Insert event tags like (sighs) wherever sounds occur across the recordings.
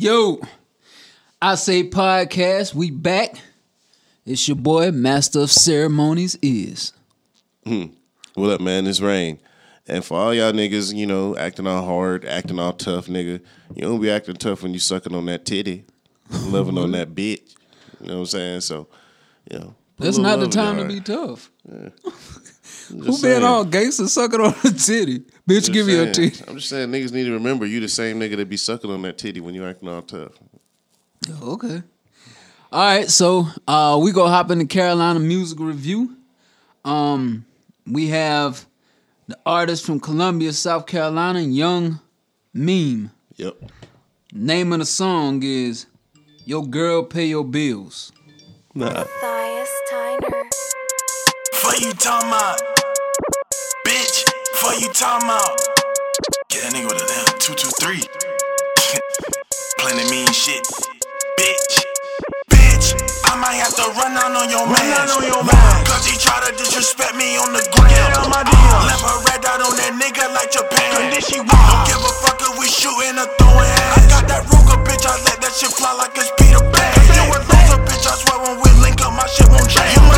Yo, I say podcast. We back. It's your boy, Master of Ceremonies. Is Hmm. What up, man? It's Rain. And for all y'all niggas, you know, acting all hard, acting all tough, nigga, you don't be acting tough when you sucking on that titty, loving on that bitch. You know what I'm saying? So, you know. that's not the time to be tough. I'm Who just being saying. all gangster sucking on a titty? Bitch, Just give me a titty. I'm just saying, niggas need to remember you the same nigga that be sucking on that titty when you acting all tough. Okay. All right, so uh, we go hop into Carolina music review. Um, we have the artist from Columbia, South Carolina, Young Meme. Yep. Name of the song is "Your Girl Pay Your Bills." Nah. Fuck you talking about, bitch. Fuck you talking about. Get that nigga with a damn two two three. (laughs) Plenty mean shit, bitch. Bitch, I might have to run out on your man. on your man. Cause he try to disrespect me on the ground. Get on my DM. Left a red dot on that nigga like Japan. Condition Don't give a fuck if we shooting or throwing hands. I got that Ruger, bitch. I let that shit fly like it's Peter Pan. You a loser, bitch. I swear when we link up, my shit won't change.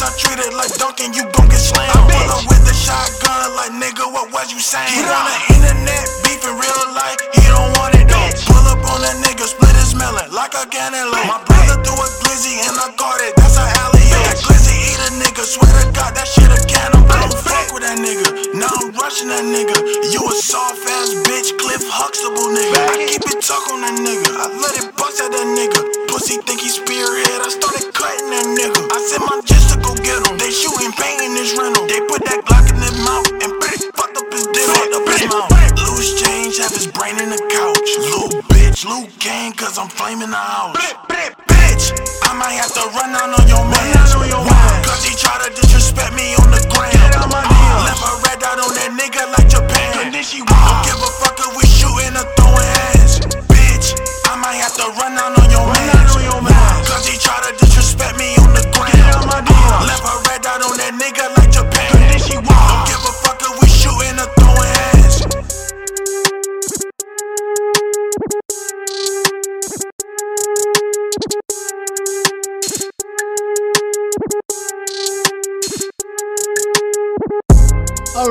You must be new to this. I treat it like Duncan. You gon' get slammed. I pull up with the shotgun like nigga. What was you saying? He want the internet beef in real life. He don't want it though. Pull up on that nigga, split his melon like a cantaloupe. My brother threw a glizzy and I caught it. That's a nigga. Swear to God, that shit a cannibal. Don't fuck with that nigga. Now I'm rushing that nigga. You a soft ass bitch, Cliff Huxtable nigga. I keep it tuck on that nigga. I let it bust at that nigga. Pussy think he spearhead. I started cutting that nigga. I sent my just to go get him. They shooting pain in his rental. They put that Glock in his mouth and (laughs) fucked up his dick. Up his mouth. Loose change, have his brain in the couch. Little bitch, Luke gang, cause I'm flaming the house. Bitch, I might have to run out on your man. Cause he try to disrespect me on the ground. Left a red dot on that nigga like Japan. Don't give a fuck if we shooting or throwing hands. Bitch, I might have to run out on your man. Cause he try to disrespect me on the ground. Left a red dot on that nigga like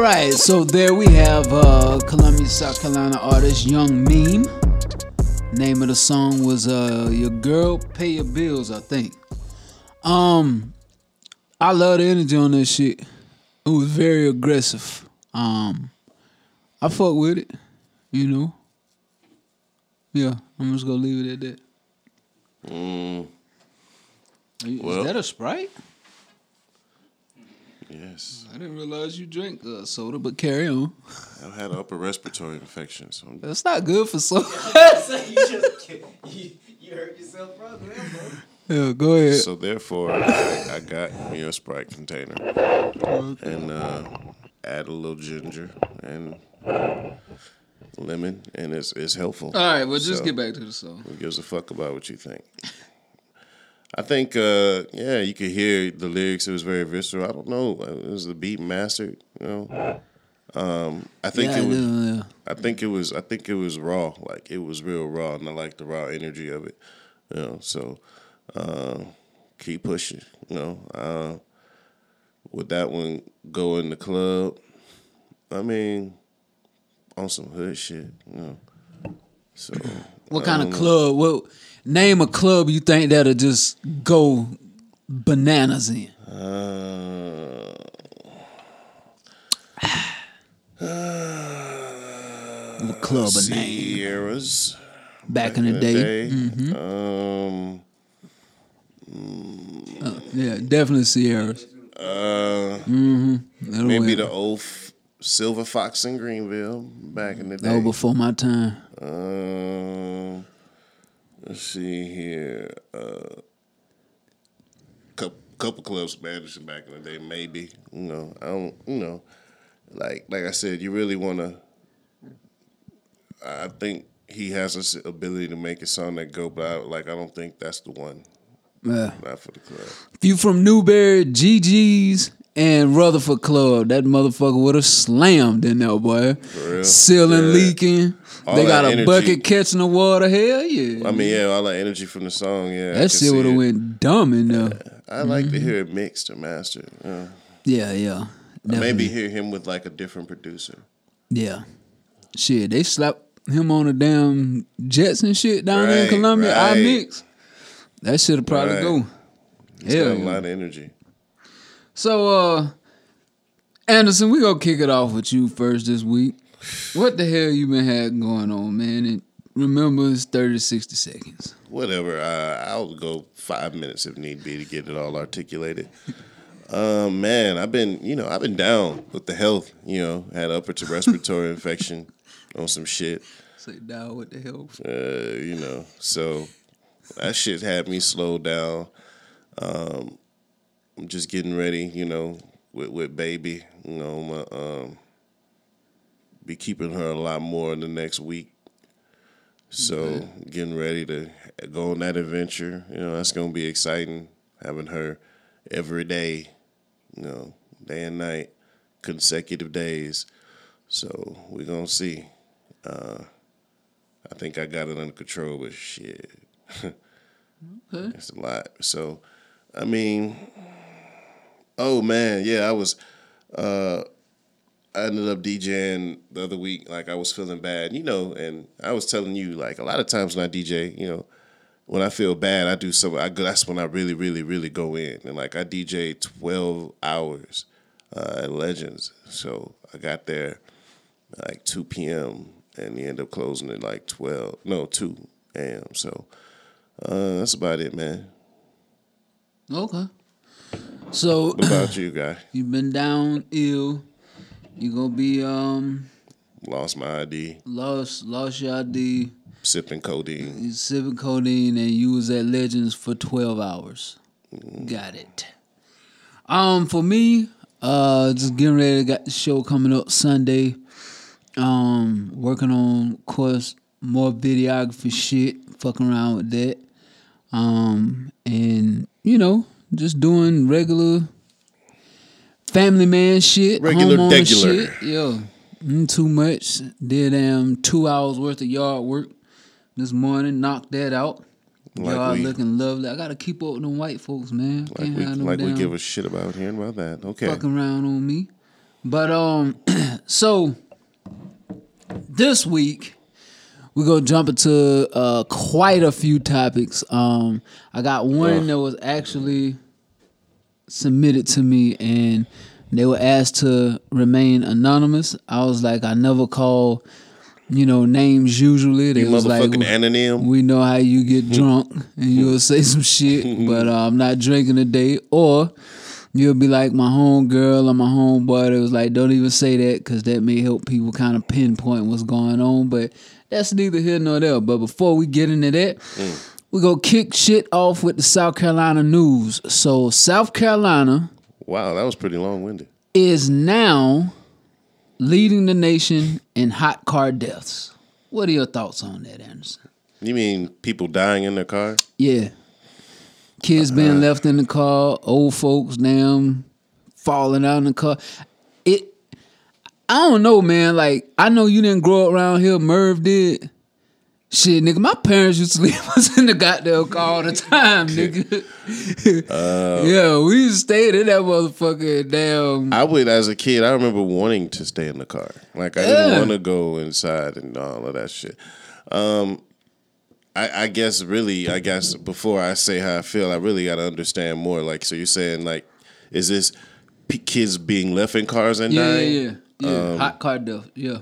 right, so there we have uh, Columbia, South Carolina artist Young Meme. Name of the song was uh, "Your Girl Pay Your Bills," I think. Um, I love the energy on that shit. It was very aggressive. Um, I fuck with it, you know. Yeah, I'm just gonna leave it at that. Mm, Is Well- that a sprite? Yes. I didn't realize you drink uh, soda, but carry on. I've had an upper respiratory infection, so I'm That's not good for soda. (laughs) you just you, you hurt yourself, bro. Go ahead, yeah, go ahead. So therefore, I, I got me a Sprite container and uh, add a little ginger and lemon, and it's it's helpful. All right, well, just So, get back to the song. Who gives a fuck about what you think? I think, uh, yeah, you could hear the lyrics. It was very visceral. I don't know. It was the beat mastered. You know, um, I think yeah, it was. yeah, yeah. I think it was I think it was raw. Like it was real raw and I like the raw energy of it. You know, so uh, keep pushing, you know. Uh, would that one go in the club? I mean, on some hood shit, you know. So What kind of club? What name a club you think that'll just go bananas in? Uh, club a name? Sierras Back in the day. Mm-hmm. Um, Yeah, definitely Sierras. uh, That'll maybe the old f- Silver Fox in Greenville back in the day. Was before my time. Um, let's see here. Uh, couple, couple clubs Spanish back in the day, maybe. You know, I don't. You know, like like I said, you really want to. I think he has this ability to make a song that go, but I, like I don't think that's the one. Yeah. Not for the club. If you from Newberry, GG's and Rutherford Club. That motherfucker would have slammed in there, boy. real? Ceiling Yeah. leaking. All they got a energy. bucket catching the water. Hell yeah. I mean, yeah, all that energy from the song. Yeah, that shit would have went dumb in there. I like Mm-hmm. to hear it mixed or mastered. Yeah. Yeah, yeah. Maybe hear him with like a different producer. Yeah. Shit, they slapped him on the damn jets and shit down there in Right, Columbia. I mix. That should have probably Right. go. Hell got a yeah. lot of energy. So, uh, Anderson, we gonna kick it off with you first this week. What the hell you been had going on, man? And remember, it's 30 to 60 seconds. Whatever. Uh, I'll go five minutes if need be to get it all articulated. Um, (laughs) man, I've been, you know, I've been down with the health. You know, had upper to respiratory infection (laughs) on some shit. Say, down with the hell? Uh, you know, so that shit had me slowed down. Um, I'm just getting ready, you know, with with baby. You know, my, um, be keeping her a lot more in the next week. So getting ready to go on that adventure. You know, that's gonna be exciting. Having her every day, you know, day and night, consecutive days. So we're gonna see. Uh, I think I got it under control, but shit, (laughs) Okay. it's a lot. So, I mean, oh man, yeah, I was, uh, I ended up DJing the other week. Like I was feeling bad, you know, and I was telling you, like a lot of times when I DJ, you know, when I feel bad, I do something. I that's when I really, really, really go in, and like I DJ twelve hours uh, at Legends. So I got there like two p.m. and he ended up closing at like twelve, no two a.m. So uh, that's about it, man. Okay. So, What about you, guy? (clears throat) you've been down ill. You gonna be, um, Lost my ID, lost, lost your ID. sipping codeine. You sipping codeine and you was at Legends for 12 hours. Got it. Um, for me, uh, just getting ready. Got the show coming up Sunday. Um, working on, course, more videography shit. Fucking around with that. Um, and you know, just doing regular family man shit, Regular homeowner shit. Yo, mm, too much. Did um two hours worth of yard work this morning. Knocked that out. Like Yard we- looking lovely. I gotta keep up with them white folks, man. Like Can't we, like we give a shit about hearing about that. Okay. fucking around on me. But um, (clears throat) so this week we're gonna jump into uh quite a few topics. Um, I got one that was actually submitted to me, and they were asked to remain anonymous. I was like, I never call, you know, names usually. They You was like, motherfucking anonym. we know how you get drunk and you'll say some shit, (laughs) but uh, I'm not drinking today. Or you'll be like my home girl or my homeboy It was like, don't even say that because that may help people kind of pinpoint what's going on. But that's neither here nor there. But before we get into that, we go kick shit off with the South Carolina news. So South Carolina Wow, that was pretty long winded. is now leading the nation in hot car deaths. What are your thoughts on that, Anderson? You mean people dying in their car? Yeah. Kids being uh-huh. left in the car, old folks damn falling out in the car. It I don't know, man. Like, I know you didn't grow up around here, Merv did. Shit, nigga, my parents used to leave (laughs) us in the goddamn car all the time, nigga. (laughs) yeah, we used to stay in that motherfucker damn I would, as a kid, I remember wanting to stay in the car. Like I didn't want to go inside and all of that shit. Um, I, I guess really, I guess before I say how I feel, I really got to understand more. Like, so you're saying like, is this p- kids being left in cars and Yeah, dying? yeah, yeah. Yeah. hot car death, yeah.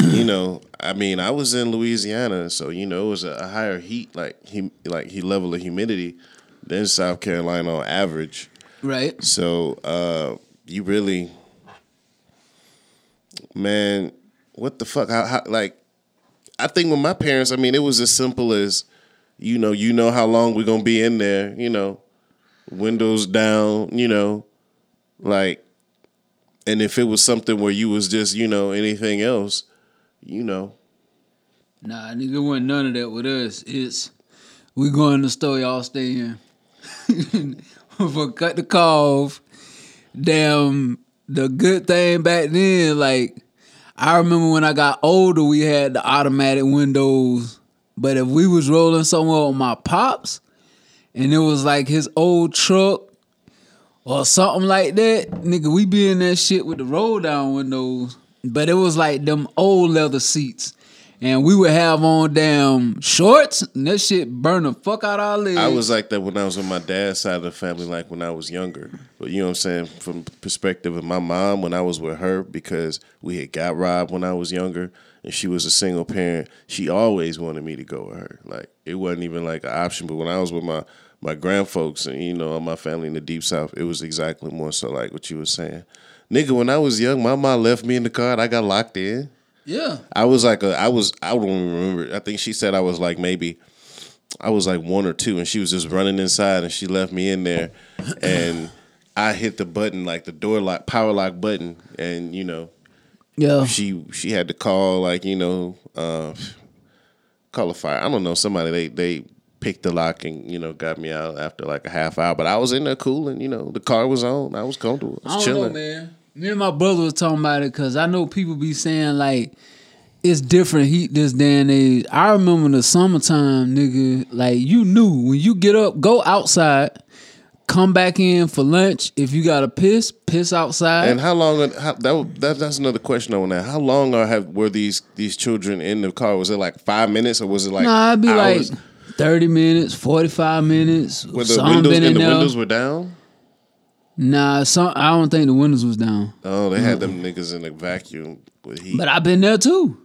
you know, I mean, I was in Louisiana, so you know, it was a, a higher heat, like he, like he level of humidity than South Carolina on average. Right. So uh, you really, man, what the fuck? How, how, like, I think with my parents, I mean, it was as simple as, you know, you know how long we're gonna be in there, you know, windows down, you know, like, and if it was something where you was just, you know, anything else, you know, Nah, nigga, wasn't none of that with us. It's we going to the store, y'all stay in. (laughs) for cut the cough. Damn, the good thing back then, like I remember when I got older, we had the automatic windows. But if we was rolling somewhere with my pops, and it was like his old truck or something like that, nigga, we be in that shit with the roll down windows. But it was like them old leather seats. And we would have on damn shorts, and that shit burn the fuck out our legs. I was like that when I was on my dad's side of the family, like when I was younger. But you know what I'm saying? From perspective of my mom, when I was with her, because we had got robbed when I was younger, and she was a single parent, she always wanted me to go with her. Like it wasn't even like an option. But when I was with my my grandfolks and you know my family in the deep south, it was exactly more so like what you were saying. Nigga, when I was young, my mom left me in the car and I got locked in. yeah. I was like a, I was, I don't even remember. I think she said I was like maybe, I was like one or two, and she was just running inside, and she left me in there, and (coughs) I hit the button like the door lock, power lock button, and you know, Yeah. she she had to call like you know, uh, call a fire. I don't know somebody they they picked the lock and you know got me out after like a half hour, but I was in there cooling. You know, the car was on. I was comfortable. I I was don't chilling. know, man. Me and my brother was talking about it because I know people be saying like it's different heat this day and age. I remember the summertime, nigga. Like you knew when you get up, go outside, come back in for lunch. If you got to piss, piss outside. And how long? Uh, how, that, that that's another question I on that. How long are have were these these children in the car? Was it like five minutes or was it like nah, it'd be hours? like thirty minutes, forty five minutes. where the Some windows been in and the there. windows were down? Nah, some I don't think the windows was down. Oh, they had them niggas in the vacuum with heat. But I've been there too.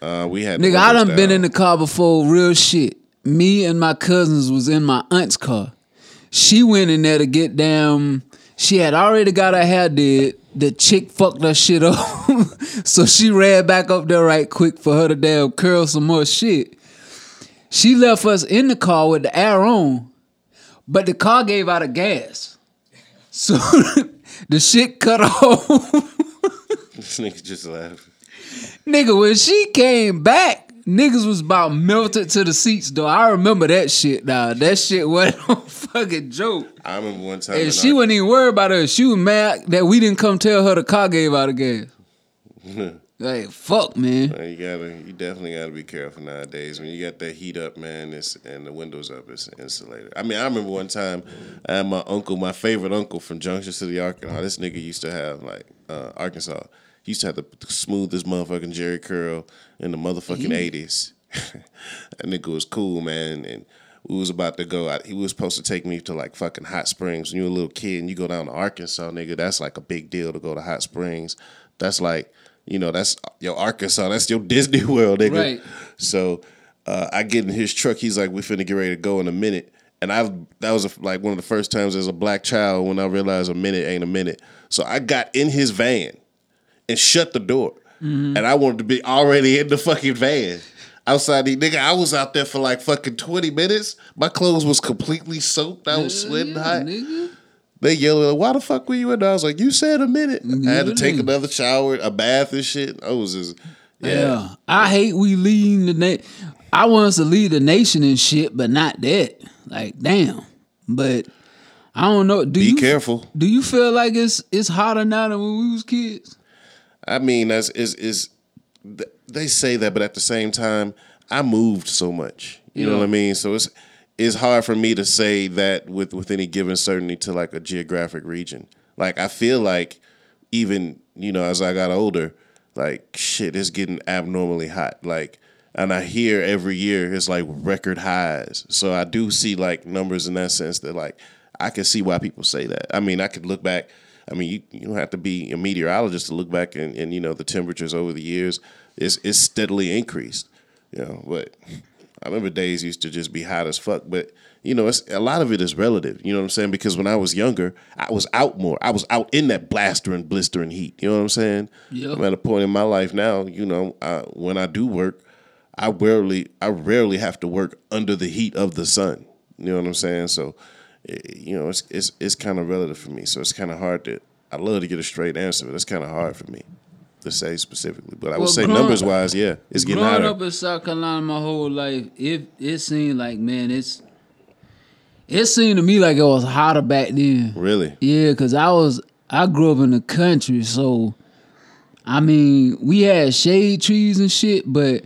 uh, we had the Nigga, I windows done been down. in the car before, real shit. Me and my cousins was in my aunt's car. She went in there to get down. She had already got her hair did. The chick fucked her shit up. (laughs) so she ran back up there right quick for her to damn curl some more shit. She left us in the car with the air on, but the car gave out of gas. (laughs) So the shit cut off. This nigga just laughed. Nigga, when she came back, niggas was about melted to the seats, though. I remember that shit, now. That shit wasn't (laughs) no fucking joke. I remember one time. And she our- wasn't even worried about us. She was mad that we didn't come tell her the car gave out of gas. (laughs) like, fuck, man. You gotta, you definitely gotta be careful nowadays. When you got that heat up, man, it's, and the windows up, it's insulated. I mean, I remember one time I had my uncle, my favorite uncle from Junction City, Arkansas. This nigga used to have like uh, Arkansas. He used to have the smoothest motherfucking Jheri curl in the motherfucking eighties. (laughs) that nigga was cool, man, and. We was about to go out. He was supposed to take me to like fucking Hot Springs. When you're a little kid and you go down to Arkansas, nigga, that's like a big deal to go to Hot Springs. That's like, you know, that's your Arkansas. That's your Disney (laughs) World, nigga. Right. So uh, I get in his truck. He's like, "We finna get ready to go in a minute." And I that was a, like one of the first times as a black child when I realized a minute ain't a minute. So I got in his van and shut the door, and I wanted to be already in the fucking van. Outside the nigga, I was out there for like fucking twenty minutes. My clothes was completely soaked. I was sweating Yeah, hot. nigga. They yelling, like, "Why the fuck were you in there?" I was like, "You said a minute." I had to take another shower, a bath, and shit. I was just, Yeah. yeah. I hate we leading the nation. I want us to lead the nation and shit, but not that. Like, damn. But I don't know. Do Be you careful. Do you feel like it's it's hotter now than when we was kids? I mean, that's is is they say that, but at the same time, I moved so much. You know what I mean? So it's it's hard for me to say that with with any given certainty to like a geographic region. Like I feel like even you know as I got older, like shit, it's getting abnormally hot. Like. And I hear every year it's like record highs. So I do see like numbers in that sense that like I can see why people say that. I mean, I could look back. I mean, you, you don't have to be a meteorologist to look back and, and you know the temperatures over the years is is steadily increased. You know, but I remember days used to just be hot as fuck. But you know, it's a lot of it is relative. You know what I'm saying? Because when I was younger, I was out more. I was out in that blastering, blistering heat. You know what I'm saying? Yeah. I'm at a point in my life now. You know, I, when I do work, I rarely I rarely have to work under the heat of the sun. You know what I'm saying? So, eh, you know, it's it's it's kind of relative for me. So it's kind of hard to. I love to get a straight answer, but it's kind of hard for me to say specifically. But I would Well, say growing- numbers wise, yeah, it's getting Growing hotter. up in South Carolina my whole life, it it seemed like man, it's It seemed to me like it was hotter back then. Really? Yeah, cause I was I grew up in the country, so I mean we had shade trees and shit, but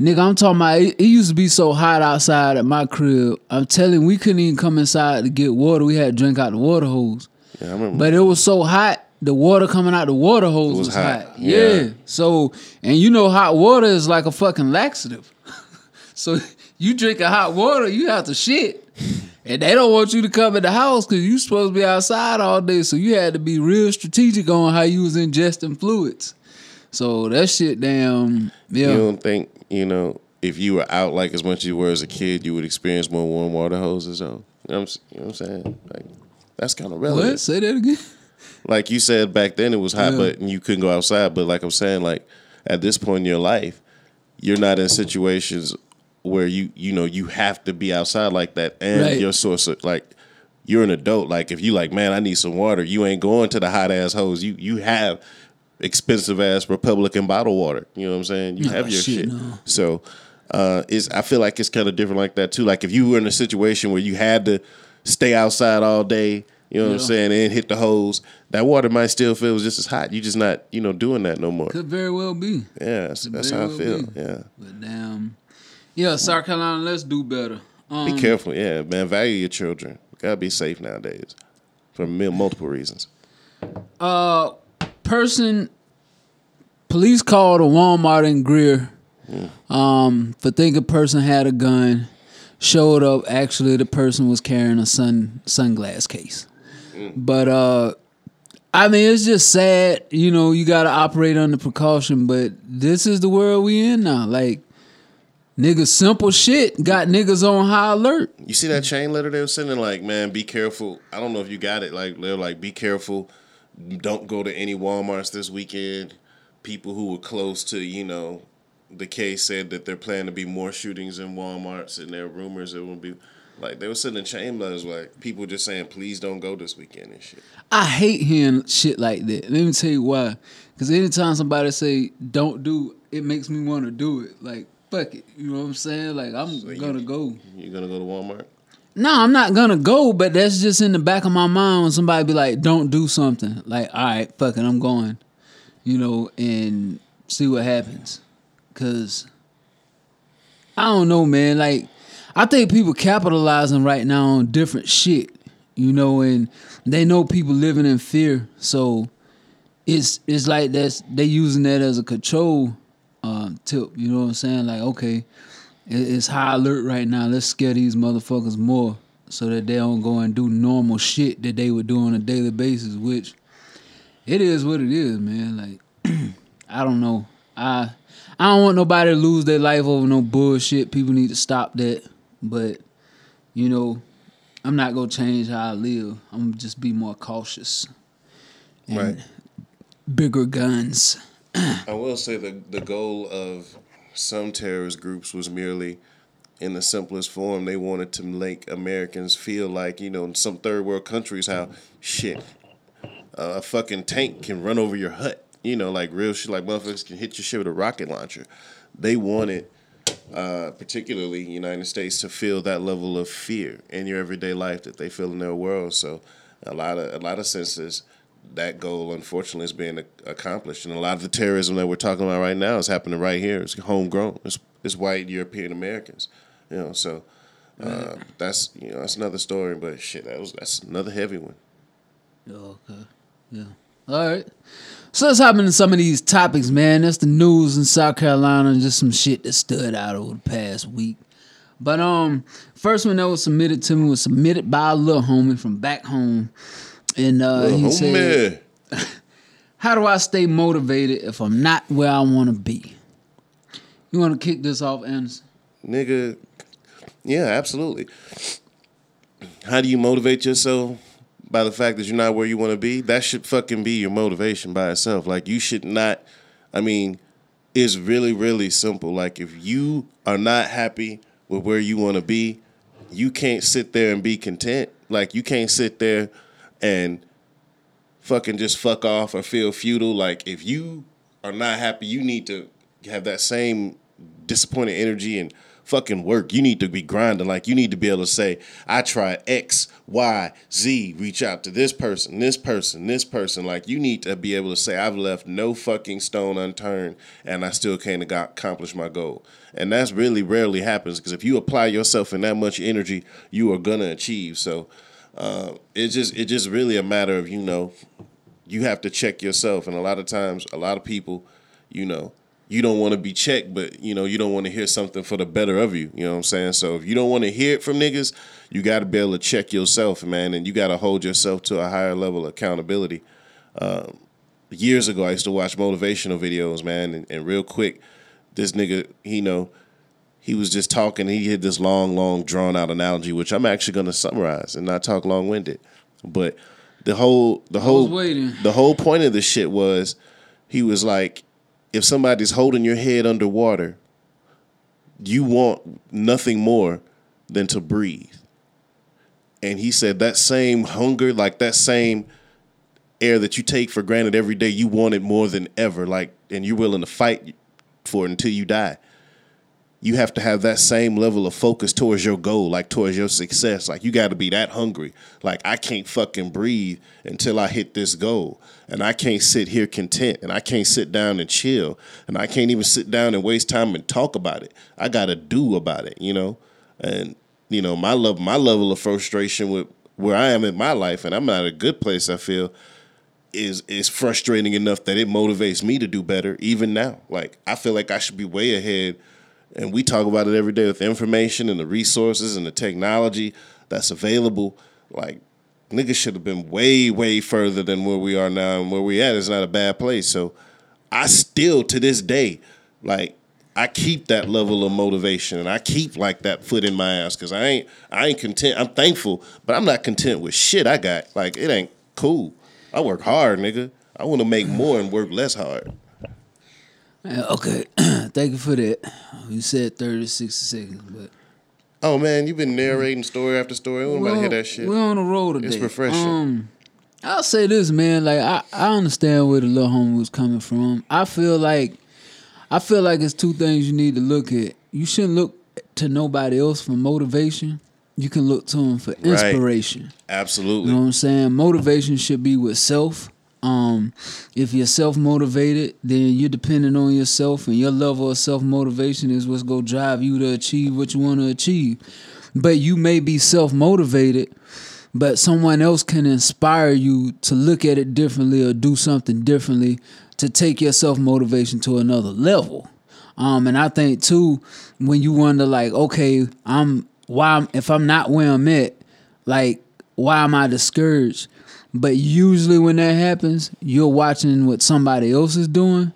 nigga, I'm talking about it, it used to be so hot outside at my crib. I'm telling we couldn't even come inside to get water. We had to drink out the water hose. Yeah, I remember. But it was so hot, the water coming out the water hose was was, hot, hot. yeah. Yeah. So and you know hot water is like a fucking laxative. (laughs) so you drink a hot water, you have to shit. And they don't want you to come in the house because you supposed to be outside all day. So you had to be real strategic on how you was ingesting fluids. So that shit damn yeah. You don't think, you know, if you were out like as much as you were as a kid, you would experience more warm water hoses though? You know what I'm, you know what I'm saying? Like, that's kind of relevant. what? Say that again? Like you said back then it was hot, Yeah. but you couldn't go outside. But like I'm saying, like at this point in your life, you're not in situations where you you know you have to be outside like that, and Right. your source of like you're an adult. Like if you like, man, I need some water. You ain't going to the hot ass hose. You you have expensive ass Republican bottled water. You know what I'm saying? You Nah, have your shit, shit. no. So uh, is I feel like it's kind of different like that too. Like if you were in a situation where you had to stay outside all day, you know what I'm saying, and hit the hose, that water might still feel just as hot. You just not, you know, doing that no more. Could very well be. Yeah, that's, that's how I feel. be. Yeah. But damn. Yeah, South Carolina, let's do better. Um, Be careful. Yeah, man. Value your children. Gotta be safe nowadays for multiple reasons. Uh, person, police called a Walmart in Greer um, for thinking a person had a gun. Showed up, actually, the person was carrying a sun sunglass case. But uh, I mean, it's just sad. You know, you got to operate under precaution. But this is the world we in now. Like, niggas, simple shit got niggas on high alert. You see that chain letter they were sending? Like, man, be careful. I don't know if you got it. Like, they're like, be careful. Don't go to any WalMarts this weekend. People who were close to, you know, the case said that there plan to be more shootings in WalMarts, and there are rumors there will be. Like, they were sending chain letters, like people just saying, please don't go this weekend and shit. I hate hearing shit like that. Let me tell you why. Because anytime somebody say don't do, it makes me want to do it. Like fuck it, you know what I'm saying? Like I'm you- gonna go. You gonna go to Walmart? No, I'm not gonna go. But that's just in the back of my mind when somebody be like, "Don't do something." Like, all right, fuck it, I'm going. You know, and see what happens. Cause I don't know, man. Like, I think people capitalizing right now on different shit. You know, and they know people living in fear. So it's it's like that's they using that as a control um, tip. You know what I'm saying? Like, okay, it- it's high alert right now. Let's scare these motherfuckers more so that they don't go and do normal shit that they would do on a daily basis. Which it is what it is, man. Like, (clears throat) I don't know. I I don't want nobody to lose their life over no bullshit. People need to stop that. But you know, I'm not gonna change how I live. I'm gonna just be more cautious. And Right. Bigger guns. I will say the the goal of some terrorist groups was merely in the simplest form they wanted to make Americans feel like you know in some third world countries how shit a fucking tank can run over your hut you know like real shit like motherfuckers can hit your shit with a rocket launcher they wanted uh, particularly United States to feel that level of fear in your everyday life that they feel in their world so a lot of a lot of senses that goal unfortunately is being ac- accomplished and a lot of the terrorism that we're talking about right now is happening right here it's homegrown it's, it's white European Americans you know so uh, that's you know that's another story but shit that was that's another heavy one Oh, Okay. Yeah. All right. So let's hop into some of these topics, man. That's the news in South Carolina and just some shit that stood out over the past week. But um, first one that was submitted to me was submitted by a little homie from back home, and uh, he oh said, (laughs) "How do I stay motivated if I'm not where I want to be?" You want to kick this off, Anderson? nigga yeah absolutely how do you motivate yourself by the fact that you're not where you want to be that should fucking be your motivation by itself. Like you should not i mean it's really really simple. Like if you are not happy with where you want to be you can't sit there and be content. Like you can't sit there and fucking just fuck off or feel futile. Like if you are not happy you need to have that same disappointed energy and fucking work. You need to be grinding. Like you need to be able to say, I try X, Y, Z, reach out to this person, this person, this person. Like you need to be able to say, I've left no fucking stone unturned and I still can't accomplish my goal. And that's really rarely happens because if you apply yourself in that much energy, you are gonna achieve. So uh, it's just it's just really a matter of, you know, you have to check yourself. And a lot of times, a lot of people, you know, you don't want to be checked, but you know, you don't want to hear something for the better of you. You know what I'm saying? So if you don't want to hear it from niggas, you got to be able to check yourself, man, and you got to hold yourself to a higher level of accountability. Um, years ago, I used to watch motivational videos, man, and, and real quick, this nigga, he know, he was just talking. He had this long, long, drawn out analogy, which I'm actually going to summarize and not talk long winded. But the whole, the whole, the whole point of this shit was, he was like, if somebody's holding your head underwater, you want nothing more than to breathe. And he said that same hunger, like that same air that you take for granted every day, you want it more than ever. Like, and you're willing to fight for it until you die. You have to have that same level of focus towards your goal, like towards your success. Like you got to be that hungry. Like I can't fucking breathe until I hit this goal, and I can't sit here content, and I can't sit down and chill, and I can't even sit down and waste time and talk about it. I got to do about it, you know. And you know my love, my level of frustration with where I am in my life, and I'm not a good place. I feel is is frustrating enough that it motivates me to do better even now. Like I feel like I should be way ahead and we talk about it every day with the information and the resources and the technology that's available. Like niggas should have been way, way further than where we are now and where we at is not a bad place. So I still to this day, like I keep that level of motivation and I keep like that foot in my ass because I ain't I ain't content. I'm thankful, but I'm not content with shit I got. Like it ain't cool. I work hard, nigga. I want to make more and work less hard. Okay, thank you for that. You said 30 to 60 seconds, but Oh man, you've been narrating story after story. I don't want to hear that shit. We're on the road today. It's refreshing. Um, I'll say this, man. Like I, I understand where the little homie was coming from. I feel like, I feel like it's two things you need to look at. You shouldn't look to nobody else for motivation. You can look to them for inspiration. Absolutely. You know what I'm saying? Motivation should be with self. Um, if you're self motivated, then you're dependent on yourself, and your level of self motivation is what's gonna drive you to achieve what you want to achieve. But you may be self motivated, but someone else can inspire you to look at it differently or do something differently to take your self motivation to another level. Um, and I think too, when you wonder like, okay, I'm why if I'm not where I'm at, like why am I discouraged? But usually when that happens, you're watching what somebody else is doing,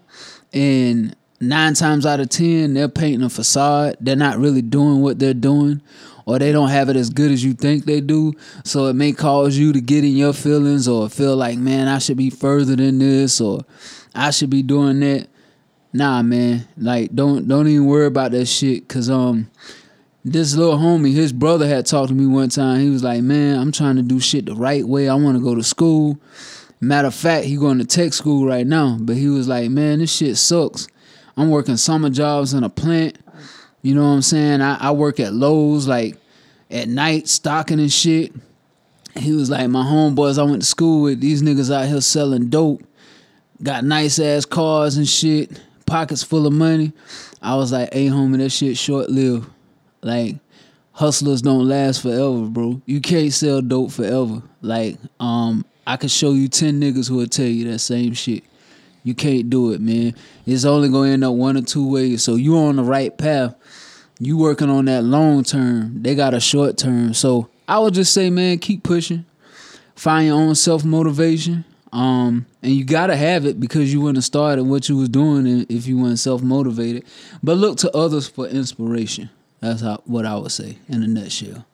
and nine times out of ten, they're painting a facade. They're not really doing what they're doing, or they don't have it as good as you think they do. So it may cause you to get in your feelings or feel like, man, I should be further than this, or I should be doing that. Nah, man, like don't don't even worry about that shit, cause um this little homie, his brother had talked to me one time. He was like, "Man, I'm trying to do shit the right way. I want to go to school." Matter of fact, he going to tech school right now. But he was like, "Man, this shit sucks. I'm working summer jobs in a plant. You know what I'm saying? I, I work at Lowe's like at night stocking and shit." He was like, "My homeboys I went to school with, these niggas out here selling dope, got nice ass cars and shit, pockets full of money." I was like, "Hey, homie, that shit short lived." Like hustlers don't last forever, bro. You can't sell dope forever. Like, um, I could show you ten niggas who will tell you that same shit. You can't do it, man. It's only gonna end up one or two ways. So you on the right path. You working on that long term. They got a short term. So I would just say, man, keep pushing. Find your own self motivation. Um, and you gotta have it because you wouldn't have started what you was doing if you weren't self motivated. But look to others for inspiration. That's how, what I would say in a nutshell.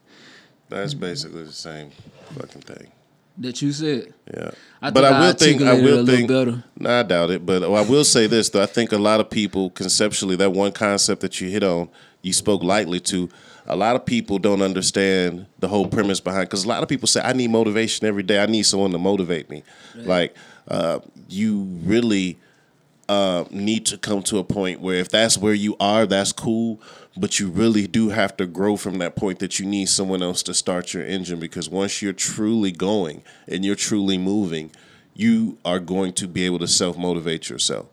That's basically the same fucking thing. That you said. Yeah. I but think I I will think I it a will think better. Nah, I doubt it. But I will say this though. I think a lot of people conceptually that one concept that you hit on, you spoke lightly to. A lot of people don't understand the whole premise behind because a lot of people say I need motivation every day. I need someone to motivate me. Like uh, you really uh, need to come to a point where if that's where you are, that's cool. But you really do have to grow from that point that you need someone else to start your engine because once you're truly going and you're truly moving, you are going to be able to self motivate yourself.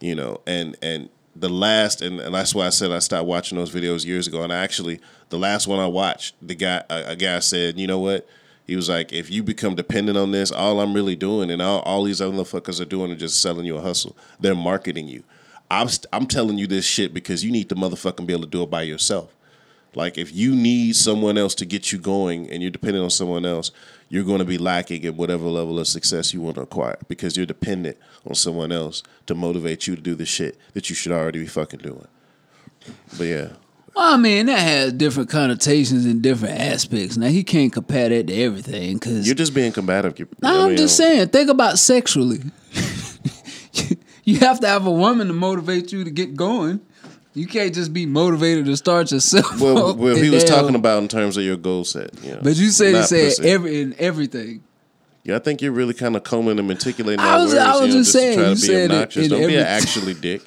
You know, and and the last and, and that's why I said I stopped watching those videos years ago. And I actually the last one I watched, the guy a, a guy said, you know what? He was like, if you become dependent on this, all I'm really doing and all, all these other motherfuckers are doing are just selling you a hustle. They're marketing you. I'm st- I'm telling you this shit because you need to motherfucking be able to do it by yourself. Like if you need someone else to get you going and you're dependent on someone else, you're going to be lacking at whatever level of success you want to acquire because you're dependent on someone else to motivate you to do the shit that you should already be fucking doing. But yeah, Well, I mean, that has different connotations and different aspects. Now he can't compare that to everything because you're just being combative. You- I I'm just um, saying. Think about sexually. (laughs) you have to have a woman to motivate you to get going. You can't just be motivated to start yourself. Well, (laughs) well, he was down. talking about in terms of your goal set. Yeah. But you said he said every in everything. Yeah, I think you're really kind of combing and articulating I was- words. I was you know, just to saying, try you to be obnoxious. Don't be an actually dick.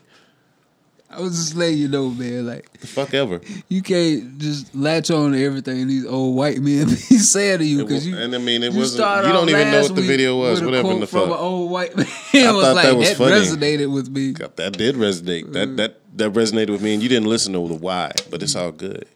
I was just letting you know, man. Like The fuck ever. (laughs) you can't just latch on to everything these old white men (laughs) be saying to you because you. and I mean, it started You don't even know what the video was. Whatever the from an fuck. old white (laughs) man. I was thought like that was funny. resonated with me. God, That did resonate. That mm. that that resonated with me, and you didn't listen to the why, but it's all good.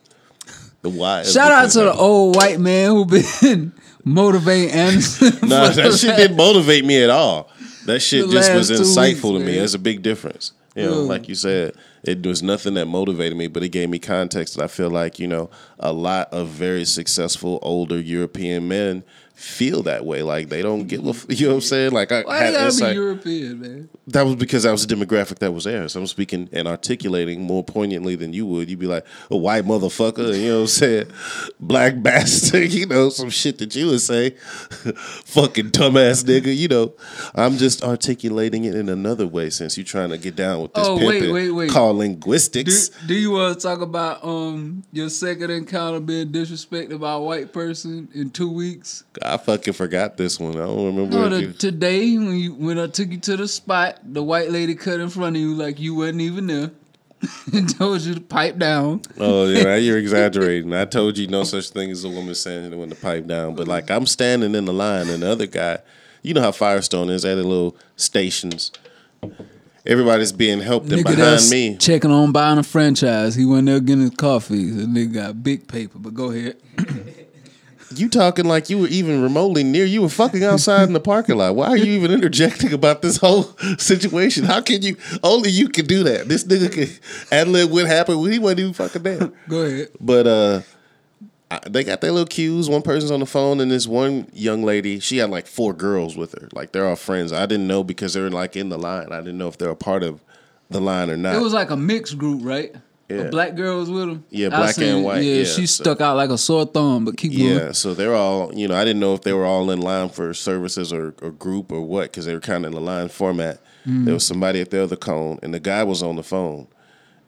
The why. is Shout out to the old white man who been motivating Anderson. Nah, that shit didn't motivate me at all. That shit just was insightful weeks, to me. man. There's a big difference. You know, Yeah. Mm. like you said, it was nothing that motivated me, but it gave me context that I feel like, you know, a lot of very successful older European men feel that way. Like they don't give a f- you know what I'm saying? Like I Why had you gotta insight. be European, man? That was because that was the demographic that was there. So I'm speaking and articulating more poignantly than you would. You'd be like, a white motherfucker, you know what I'm saying? Black (laughs) bastard, you know, some shit that you would say. (laughs) Fucking dumbass nigga, you know. I'm just articulating it in another way since you're trying to get down with this Oh, wait, wait, wait. called Do, linguistics. do you want to talk about um your second encounter being disrespected by a white person in two weeks? I fucking forgot this one. I don't remember. No, the, today when you when I took you to the spot, the white lady cut in front of you like you wasn't even there, (laughs) and told you to pipe down. Oh yeah, (laughs) you're exaggerating. I told you no such thing as a woman standing when the pipe down. But like I'm standing in the line, and the other guy, you know how Firestone is at the little stations. Everybody's being helped Nigga behind that's me. checking on buying a franchise. He went there getting his coffee. The nigga got big paper. But go ahead. (clears throat) You talking like you were even remotely near. You were fucking outside in the parking lot. Why are you even interjecting about this whole (laughs) situation? How can you? Only you can do that. This nigga can ad lib what happened he wasn't even fucking there. (laughs) Go ahead. But uh, they got their little cues. One person's on the phone, and this one young lady, she had like four girls with her. Like they're all friends. I didn't know because they're like in the line. I didn't know if they're a part of the line or not. It was like a mixed group, right? Yeah. A black girl was with him. Yeah, black and white, Yeah, yeah, she so- stuck out like a sore thumb. But keep yeah, going. so they're all, you know, I didn't know if they were all in line for services or, or group or what, because they were kind of in the line format. There was somebody at the other cone, and the guy was on the phone.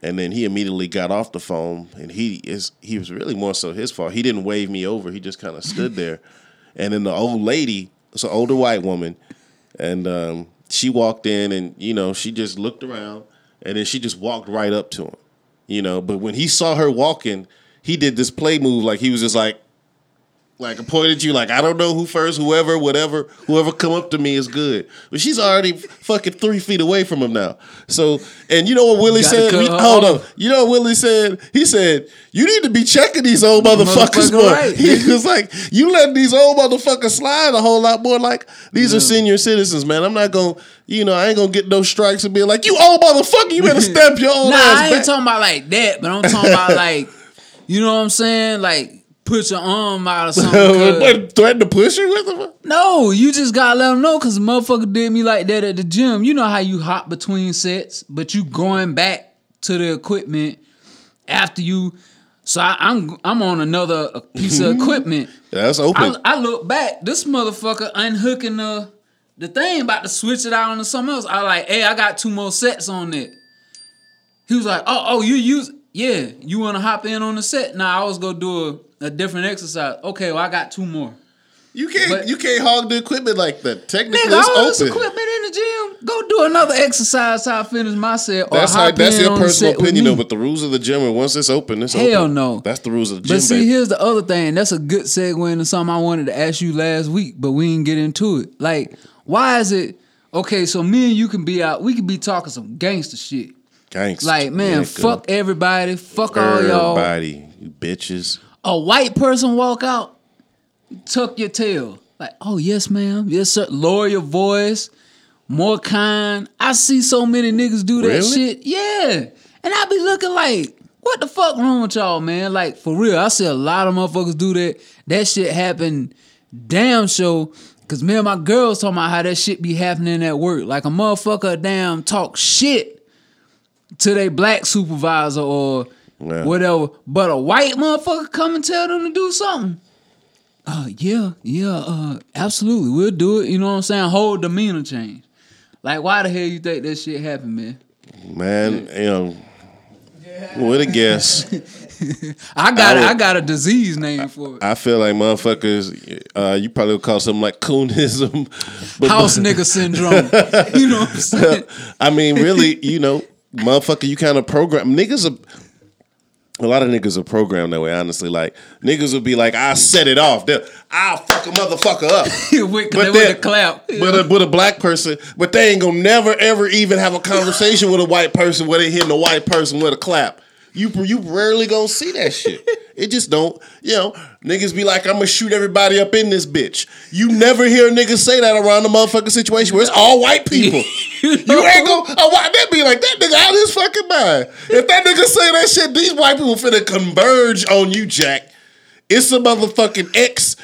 And then he immediately got off the phone, and he is he was really more so his fault. He didn't wave me over; he just kind of stood (laughs) there. And then the old lady, it's an older white woman, and um, she walked in, and you know, she just looked around, and then she just walked right up to him, you know. But when he saw her walking, he did this play move, like he was just like, like appointed you, like I don't know who first, whoever, whatever, whoever come up to me is good. But she's already fucking three feet away from him now. So, and you know what Willie said? We- hold on. You know what Willie said? He said, "You need to be checking these old motherfuckers Motherfucker, more." right. (laughs) He was like, "You letting these old motherfuckers slide a whole lot more." Like these are senior citizens, man. I'm not gonna, you know, I ain't gonna get no strikes and be like, "You old motherfucker, you better step your old (laughs) Nah, ass I ain't back." talking about like that, but I'm talking about (laughs) like, you know what I'm saying? Like, put your arm out or (laughs) something. What, threaten to push you with them? no, you just gotta let them know because motherfucker did me like that at the gym. You know how you hop between sets, but you going back to the equipment after you. So I, I'm I'm on another piece of (laughs) equipment. That's open. I, I look back, this motherfucker unhooking the the thing, about to switch it out onto something else. I like, hey, I got two more sets on it. He was like, oh, oh, you use, yeah, you want to hop in on the set? Nah, I was gonna do a, a different exercise. Okay, well, I got two more. You can't But- you can't hog the equipment like that. Technically, Nigga, all it's this open. equipment in the gym, go do another exercise. How I finish my set, or That's how. That's your personal opinion, though. But the rules of the gym, and once it's open, it's Hell open. no. That's the rules of the gym. But see, baby. here's the other thing. That's a good segue into something I wanted to ask you last week, but we didn't get into it. Like, why is it okay? So me and you can be out. We can be talking some gangster shit. Gangsta, Like, man, nigga. fuck everybody. Fuck all y'all. Everybody, you bitches. A white person walk out, tuck your tail. Like, oh yes, ma'am, yes sir. Lower your voice, more kind. I see so many niggas do that Really? shit. Yeah, and I be looking like, what the fuck wrong with y'all, man? Like for real, I see a lot of motherfuckers do that. That shit happen, damn show. Cause me and my girls talking about how that shit be happening at work. Like a motherfucker damn talk shit to their black supervisor or Yeah. whatever. But a white motherfucker come and tell them to do something. Uh yeah, yeah, uh absolutely. We'll do it. You know what I'm saying? Whole demeanor change. Like why the hell you think that shit happened, man? Man, you know, with a guess, (laughs) I got I would- I got a disease name for it. I feel like motherfuckers. Uh, you probably would call something like coonism. House nigga (laughs) syndrome. you know what I'm (laughs) saying? I mean, really, you know, motherfucker, you kind of program niggas are. A lot of niggas are programmed that way, honestly. Like niggas will be like, "I set it off. They'll- I'll fuck a motherfucker up." (laughs) with, But then- clap. But a, with a black person, but they ain't gonna never ever even have a conversation with a white person where they hitting a white person with a clap. You you rarely gonna see that shit. It just don't. You know, niggas be like, I'm gonna shoot everybody up in this bitch. You never hear a nigga say that around the motherfucking situation where it's all white people. (laughs) You ain't gonna a white that be like that nigga out of his fucking mind. If that nigga say that shit, these white people finna converge on you, Jack. It's a motherfucking ex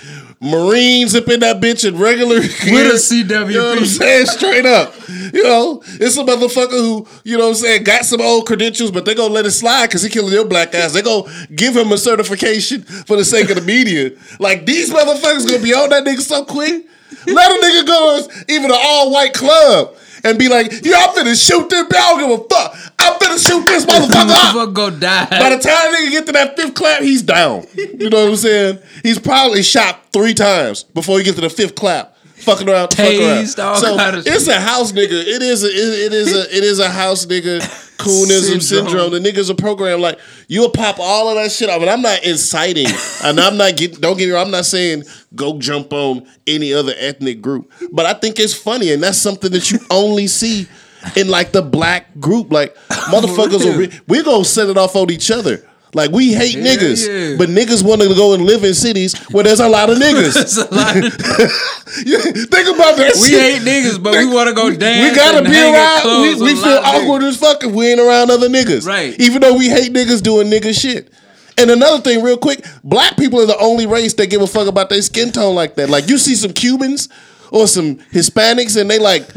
Marines up in that bitch in regular gear. a CWP. You know what I'm saying? Straight up. You know, it's a motherfucker who, you know what I'm saying, got some old credentials, but they gonna let it slide because he killing your black ass. They gonna give him a certification for the sake of the media. Like these motherfuckers gonna be on that nigga so quick. Let a nigga go to even an all-white club and be like, yo, I'm finna shoot this, bitch. I don't give a fuck. I'm finna shoot this (laughs) motherfucker up. Go die. By the time nigga get to that fifth clap, he's down. You know what I'm saying? He's probably shot three times before he gets to the fifth clap. Fucking around, fucking around. Tased, So it's shit. a house nigga. It is a it, it is a it is a house nigga coonism syndrome. Syndrome. The niggas are programmed like you'll pop all of that shit off. And I'm not inciting, (laughs) and I'm not get. Don't get me wrong. I'm not saying go jump on any other ethnic group, but I think it's funny, and that's something that you (laughs) only see in like the black group. Like (laughs) motherfuckers, will re- we gonna set it off on each other. Like we hate Yeah, niggas, yeah. but niggas want to go and live in cities where there's a lot of (laughs) niggas. Lot of- (laughs) Think about that. we shit. hate niggas, but we want to go dance. We gotta be around. We, we feel awkward niggas. as fuck if we ain't around other niggas. Right. Even though we hate niggas doing nigga shit. And another thing, real quick, black people are the only race that give a fuck about their skin tone like that. Like you see some Cubans or some Hispanics and they like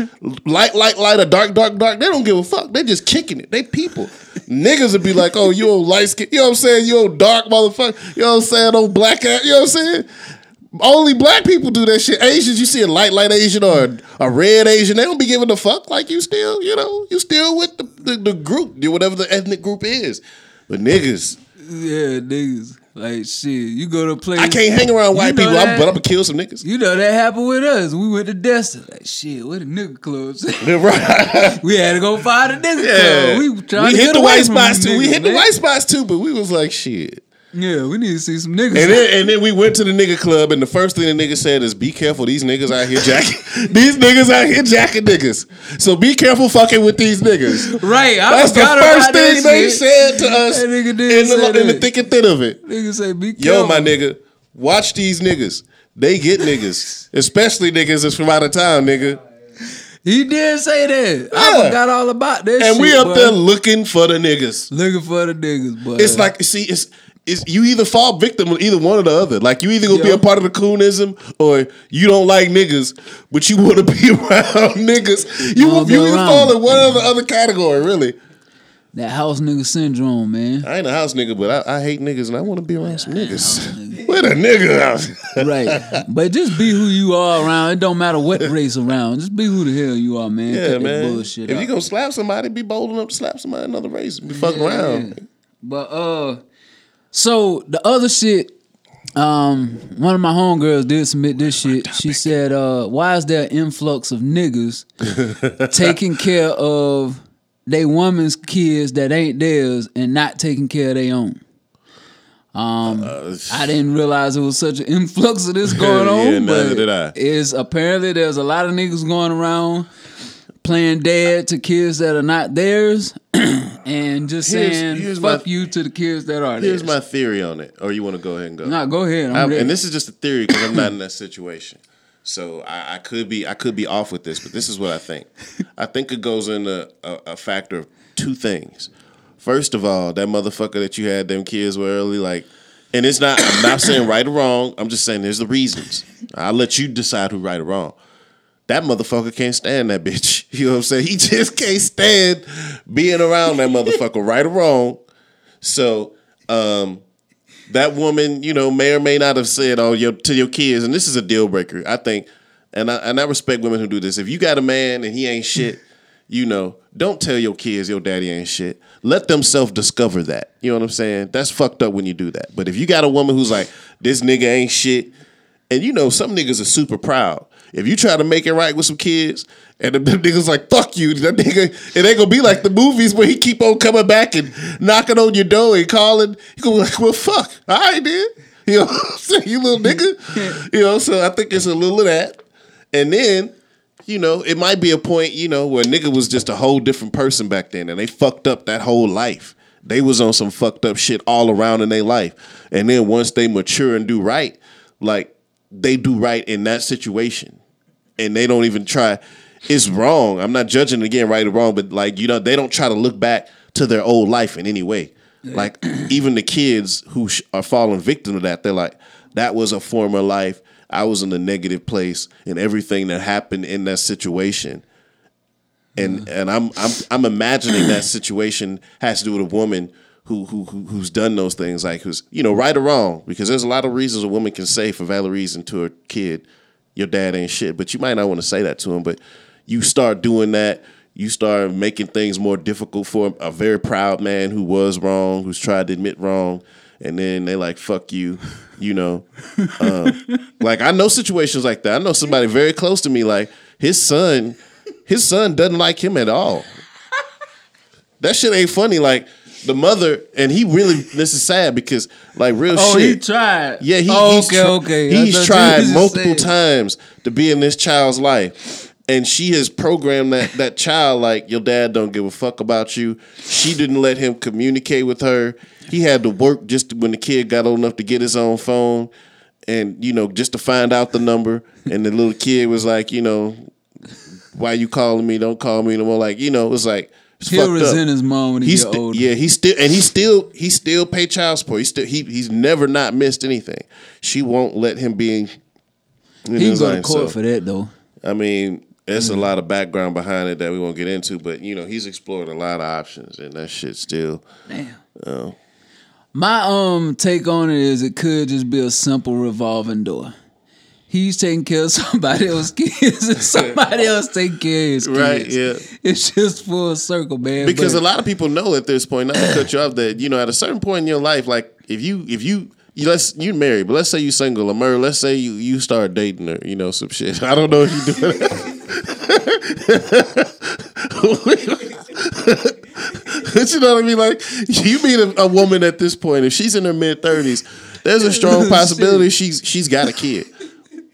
light, light, light, or dark, dark, dark. They don't give a fuck. They just kicking it. They people. Niggas would be like, oh, you old light skin. You know what I'm saying? You old dark motherfucker. You know what I'm saying? Old black ass. You know what I'm saying? Only black people do that shit. Asians, you see a light, light Asian or a, a red Asian, they don't be giving a fuck. Like you still, you know, you still with the, the, the group, whatever the ethnic group is. But niggas, Yeah, niggas. Like shit, you go to a place. I can't hang around white You know people, I'm, but I'm gonna kill some niggas. You know that happened with us. We went to Destin. Like shit, where the nigga clubs? (laughs) right? (laughs) we had to go find a nigga Yeah. club. We we to hit the white spots too. We niggas, hit the white spots too, but we was like shit. Yeah, we need to see some niggas. And then, and then we went to the nigga club, and the first thing the nigga said is, "Be careful, these niggas out here jacking. (laughs) these niggas out here jacking niggas. So be careful fucking with these niggas." right, I That's the first thing they shit. said to us That nigga in the, in the thick and thin of it. Nigga say, be careful. Yo, my nigga, watch these niggas. They get niggas, especially niggas that's from out of town, nigga. He did say that. I forgot all about that And shit. we up there looking for the niggas. looking for the niggas, boy. It's like see, it's it's you either fall victim of either one or the other. Like you either gonna be a part of the coonism or you don't like niggas, but you want to (laughs) be around niggas. You Wanna you either around fall in one or the other category, really. that house nigga syndrome, man. I ain't a house nigga, but I, I hate niggas and I want to be around some niggas. (laughs) Where the nigga out? (laughs) right. But just be who you are around. It don't matter what race around. Just be who the hell you are, man. Yeah, Cut man. bullshit if you gonna slap somebody, be bold enough to slap somebody another race. Be fucking Yeah. around. But uh, so the other shit Um, one of my homegirls did submit this shit. She said, uh, why is there an influx of niggas (laughs) taking care of they woman's kids that ain't theirs and not taking care of their own? Um, I didn't realize it was such an influx of this (laughs) going on. Yeah, neither but did I. Is apparently there's a lot of niggas going around playing dad to kids that are not theirs, (clears throat) and just Here's- saying here's fuck my- you to the kids that are Here's theirs. my theory on it. Or you want to go ahead and go? Nah, go ahead. I'm I'm- ready. and this is just a theory because I'm not in that situation. So I, I could be I could be off with this, but this is what I think. I think it goes into a, a factor of two things. First of all, that motherfucker that you had them kids were early, like, and it's not. I'm not saying right or wrong. I'm just saying there's the reasons. I'll let you decide who right or wrong. That motherfucker can't stand that bitch. (laughs) You know what I'm saying? He just can't stand being around that motherfucker, (laughs) right or wrong. So, um, that woman, you know, may or may not have said, "Oh, your to your kids," and this is a deal breaker. I think, and I and I respect women who do this. If you got a man and he ain't shit, you know, don't tell your kids your daddy ain't shit. Let them self discover that. You know what I'm saying? That's fucked up when you do that. But if you got a woman who's like, "This nigga ain't shit," and you know, some niggas are super proud. If you try to make it right with some kids, and (laughs) them niggas like fuck you, that nigga, it ain't gonna be like the movies where he keep on coming back and knocking on your door and calling. You gonna be like, well, fuck, all right, did. (laughs) You know, what I'm saying? you little nigga. (laughs) You know, so I think it's a little of that, and then. You know, it might be a point, you know, where nigga was just a whole different person back then and they fucked up that whole life. They was on some fucked up shit all around in their life. And then once they mature and do right, like they do right in that situation and they don't even try. It's wrong. I'm not judging again right or wrong, but like you know, they don't try to look back to their old life in any way. Like (clears throat) even the kids who sh- are falling victim to that, they're like, that was a former life. I was in a negative place, and everything that happened in that situation. And and I'm I'm I'm imagining that (clears throat) situation has to do with a woman who who who- who's done those things, like who's you know right or wrong, because there's a lot of reasons a woman can say for valid reason to her kid, your dad ain't shit, but you might not want to say that to him. But you start doing that, you start making things more difficult for a very proud man who was wrong, who's tried to admit wrong, and then they like fuck you, you know. Um, like I know situations like that. I know somebody very close to me, like his son, his son doesn't like him at all. That shit ain't funny. Like the mother, and he really. This is sad because like real shit oh, shit. he tried. Yeah, he, oh, he's okay, tr- okay. He's tried multiple times to be in this child's life, and she has programmed that that child like your dad don't give a fuck about you. She didn't let him communicate with her. He had to work just when the kid got old enough to get his own phone, and you know just to find out the number. And the little kid was like, you know, why you calling me? Don't call me no more. Like you know, it was like. He'll fucked up. his mom when he He's sti- older. yeah, he still and he still he still pay child support. He still he he's never not missed anything. She won't let him be in, in he can go to court so, for that though. I mean, there's Mm. a lot of background behind it that we won't get into, but you know, he's explored a lot of options, and that shit still. Damn. My um take on it is it could just be a simple revolving door. He's taking care of somebody else's (laughs) kids and (laughs) somebody else taking care of his kids. Right, yeah. It's just full circle, man. Because but- a lot of people know at this point, not to cut you off, that you know, at a certain point in your life, like if you if you you let's you married, but let's say you single, or let's say you you start dating her, you know, some shit. (laughs) I don't know if you do that. you know what I mean? Like you meet a, a woman at this point, if she's in her mid thirties, there's a strong possibility she's she's got a kid.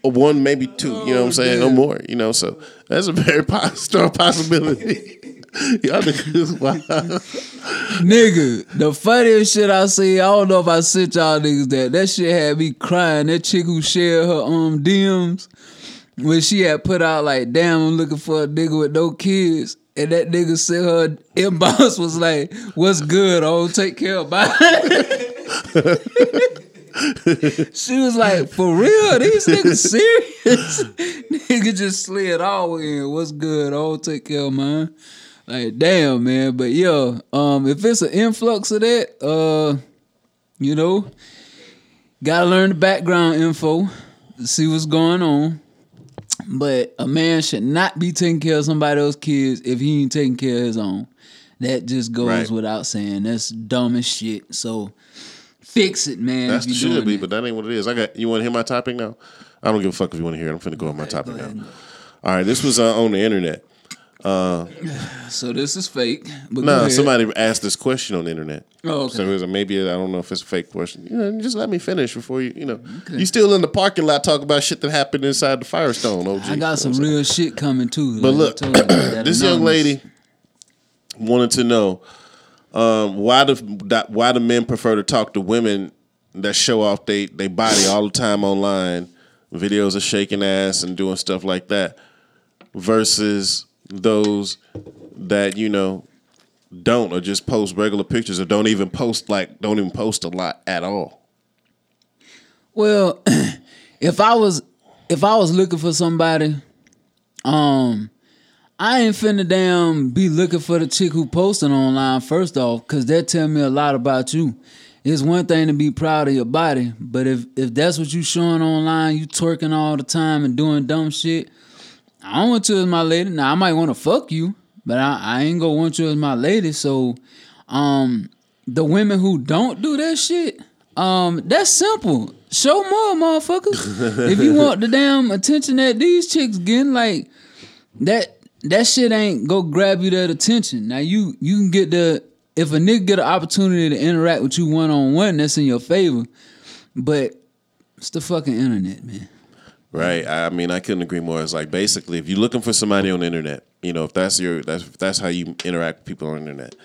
One, maybe two, you know what I'm saying? No more, you know. So that's a very (laughs) strong possibility. (laughs) Y'all niggas wild. Nigga, the funniest shit I see, I don't know if I sent y'all niggas that. That shit had me crying. That chick who shared her um DMs when she had put out like, damn, I'm looking for a nigga with no kids. And that nigga said her (laughs) inbox was like, what's good? Oh, take care of mine. She was like, for real? These niggas serious? (laughs) nigga just slid all in. What's good? Oh, take care of mine. Like, damn, man. But yeah, um, if it's an influx of that, uh, you know, gotta learn the background info see what's going on. But a man should not be taking care of somebody else's kids if he ain't taking care of his own. That just goes Right. without saying. That's dumb as shit. So fix it, man. That's the you should be, that. but that ain't what it is. I got you. Want to hear my topic now? I don't give a fuck if you want to hear it. I'm finna go on my topic now. All right, this was uh, on the internet. (sighs) So this is fake. But No, ahead. somebody asked this question on the internet. Oh, okay. So it was a, maybe I don't know if it's a fake question. You know, just let me finish before you. You know, you still in the parking lot talking about shit that happened inside the Firestone. OG. I got some You know what I'm saying? real shit coming too. But like look, told you, that (clears throat) this young lady wanted to know um, why do why the men prefer to talk to women that show off they they body all the time online, videos of shaking ass and doing stuff like that, versus those that you know don't or just post regular pictures or don't even post like don't even post a lot at all. Well, (clears throat) if I was if I was looking for somebody, um, I ain't finna damn be looking for the chick who posting online first off, cause that tell me a lot about you. It's one thing to be proud of your body, but if if that's what you showing online, you twerking all the time and doing dumb shit, I don't want you as my lady. Now I might want to fuck you, but I, I ain't gonna want you as my lady. So, um, the women who don't do that shit, um, that's simple. Show more, motherfuckers. if you (laughs) want the damn attention that these chicks getting, like that, that shit ain't go grab you that attention. Now you you can get the if a nigga get an opportunity to interact with you one on one, that's in your favor. But it's the fucking internet, man. Right. I mean, I couldn't agree more. It's like basically, if you're looking for somebody on the internet, you know, if that's your that's if that's how you interact with people on the internet,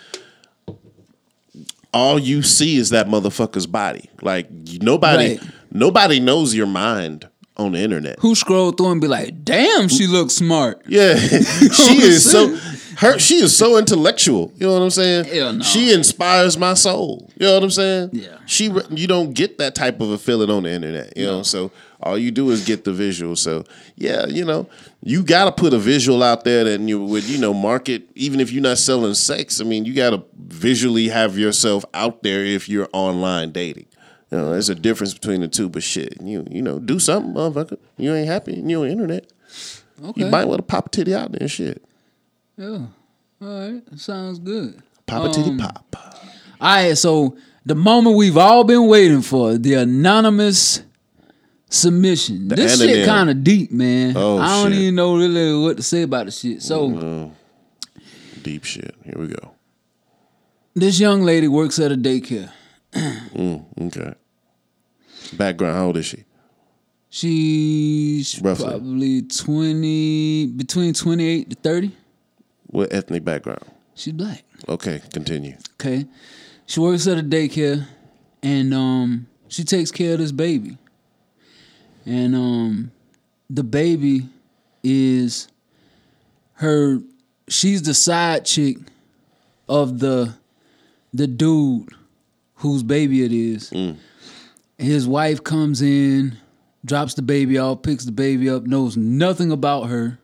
all you see is that motherfucker's body. Like nobody, Right. nobody knows your mind on the internet. Who scroll through and be like, "Damn, she looks smart." Yeah, (laughs) (laughs) she is so her. She is so intellectual. You know what I'm saying? Hell no. She inspires my soul. You know what I'm saying? Yeah. She you don't get that type of a feeling on the internet. You know, so all you do is get the visual. So yeah, you know, you got to put a visual out there that you would you know market. Even if you're not selling sex, I mean, you got to visually have yourself out there if you're online dating. You know, there's a difference between the two, but shit, you you know, do something, motherfucker. You ain't happy, and you on the internet. Okay. You might want to pop a titty out there and shit. Yeah. All right. Sounds good. Pop a titty Um, pop. All right. So the moment we've all been waiting for, the anonymous submission. this shit kind of deep, man. Oh, I don't shit. even know really what to say about the shit. So Deep shit. Here we go. this young lady works at a daycare. Okay. Background, how old is she? She's Roughly. probably twenty, between twenty-eight to thirty. What ethnic background? She's black. Okay, continue. Okay. She works at a daycare and um she takes care of this baby. And um the baby is her she's the side chick of the the dude whose baby it is. His wife comes in, drops the baby off, picks the baby up, knows nothing about her.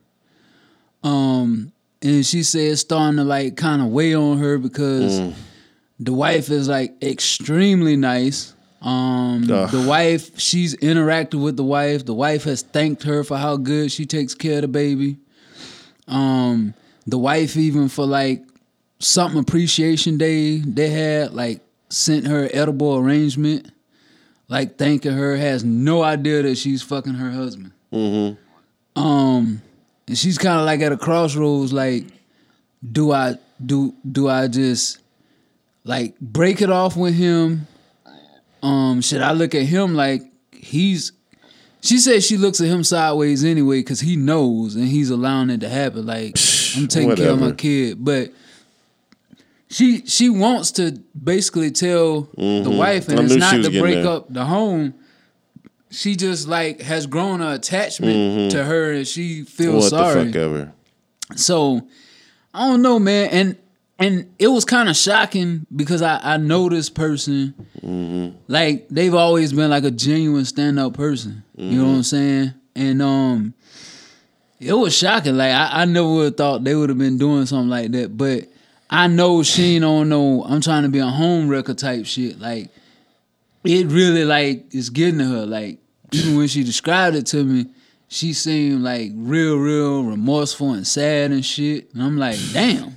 Um and she says starting to like kind of weigh on her because the wife is like extremely nice. Um, Ugh. the wife, she's interacted with the wife. The wife has thanked her for how good she takes care of the baby. Um, the wife even for like something appreciation day they had like sent her edible arrangement, like thanking her. Has no idea that she's fucking her husband. Mhm. Um, and she's kind of like at a crossroads. Like, do I do do I just like break it off with him? Um, should I look at him like he's? She said she looks at him sideways anyway because he knows and he's allowing it to happen. Like I'm taking care of my kid, but she she wants to basically tell the wife, and Mm-hmm. I it's not to break there. up the home. She just like has grown an attachment to her, and she feels Mm-hmm. what sorry. the fuck ever. So I don't know, man, and and it was kind of shocking because I I know this person, like they've always been like a genuine stand up person. You know what I'm saying? And um, it was shocking. Like I, I never would have thought they would have been doing something like that. But I know she ain't on no. I'm trying to be a home wrecker type shit. Like it really like is getting to her. Like even when she described it to me, she seemed like real, real remorseful and sad and shit. And I'm like, (sighs) damn.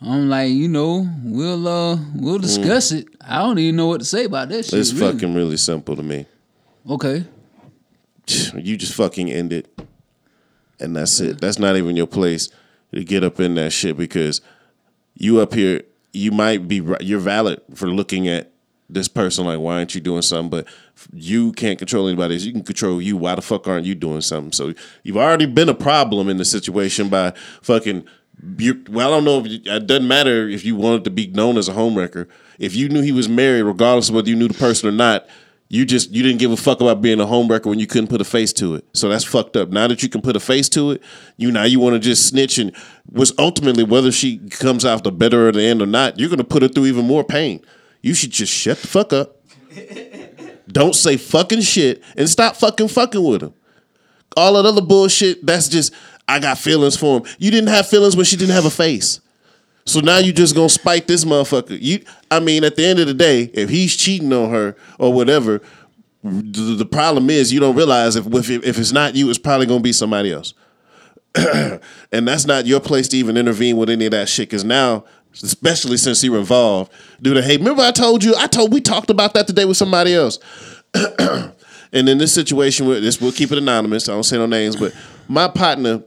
I'm like, you know, we'll uh we'll discuss it. I don't even know what to say about this. shit. It's really. fucking really simple to me. okay. (sighs) You just fucking end it, and that's it. That's not even your place to get up in that shit because you up here. You might be you're valid for looking at this person like why aren't you doing something, but you can't control anybody. You can control you. Why the fuck aren't you doing something? So you've already been a problem in the situation by fucking. Well, I don't know if you, it doesn't matter if you wanted to be known as a homewrecker. If you knew he was married, regardless of whether you knew the person or not, you just you didn't give a fuck about being a homewrecker when you couldn't put a face to it. So that's fucked up. Now that you can put a face to it, you now you want to just snitch and was ultimately whether she comes out the better at the end or not, you're gonna put her through even more pain. You should just shut the fuck up. (laughs) Don't say fucking shit and stop fucking fucking with him. All that other bullshit, that's just I got feelings for him. You didn't have feelings when she didn't have a face. So now you just gonna spite this motherfucker. You, I mean, at the end of the day, if he's cheating on her or whatever, the, the problem is you don't realize if if it's not you, it's probably gonna be somebody else. (clears throat) and that's not your place to even intervene with any of that shit. Because now, especially since you were involved, the hey, remember I told you, I told we talked about that today with somebody else. (clears throat) and in this situation, with this, we'll keep it anonymous. I don't say no names, but my partner,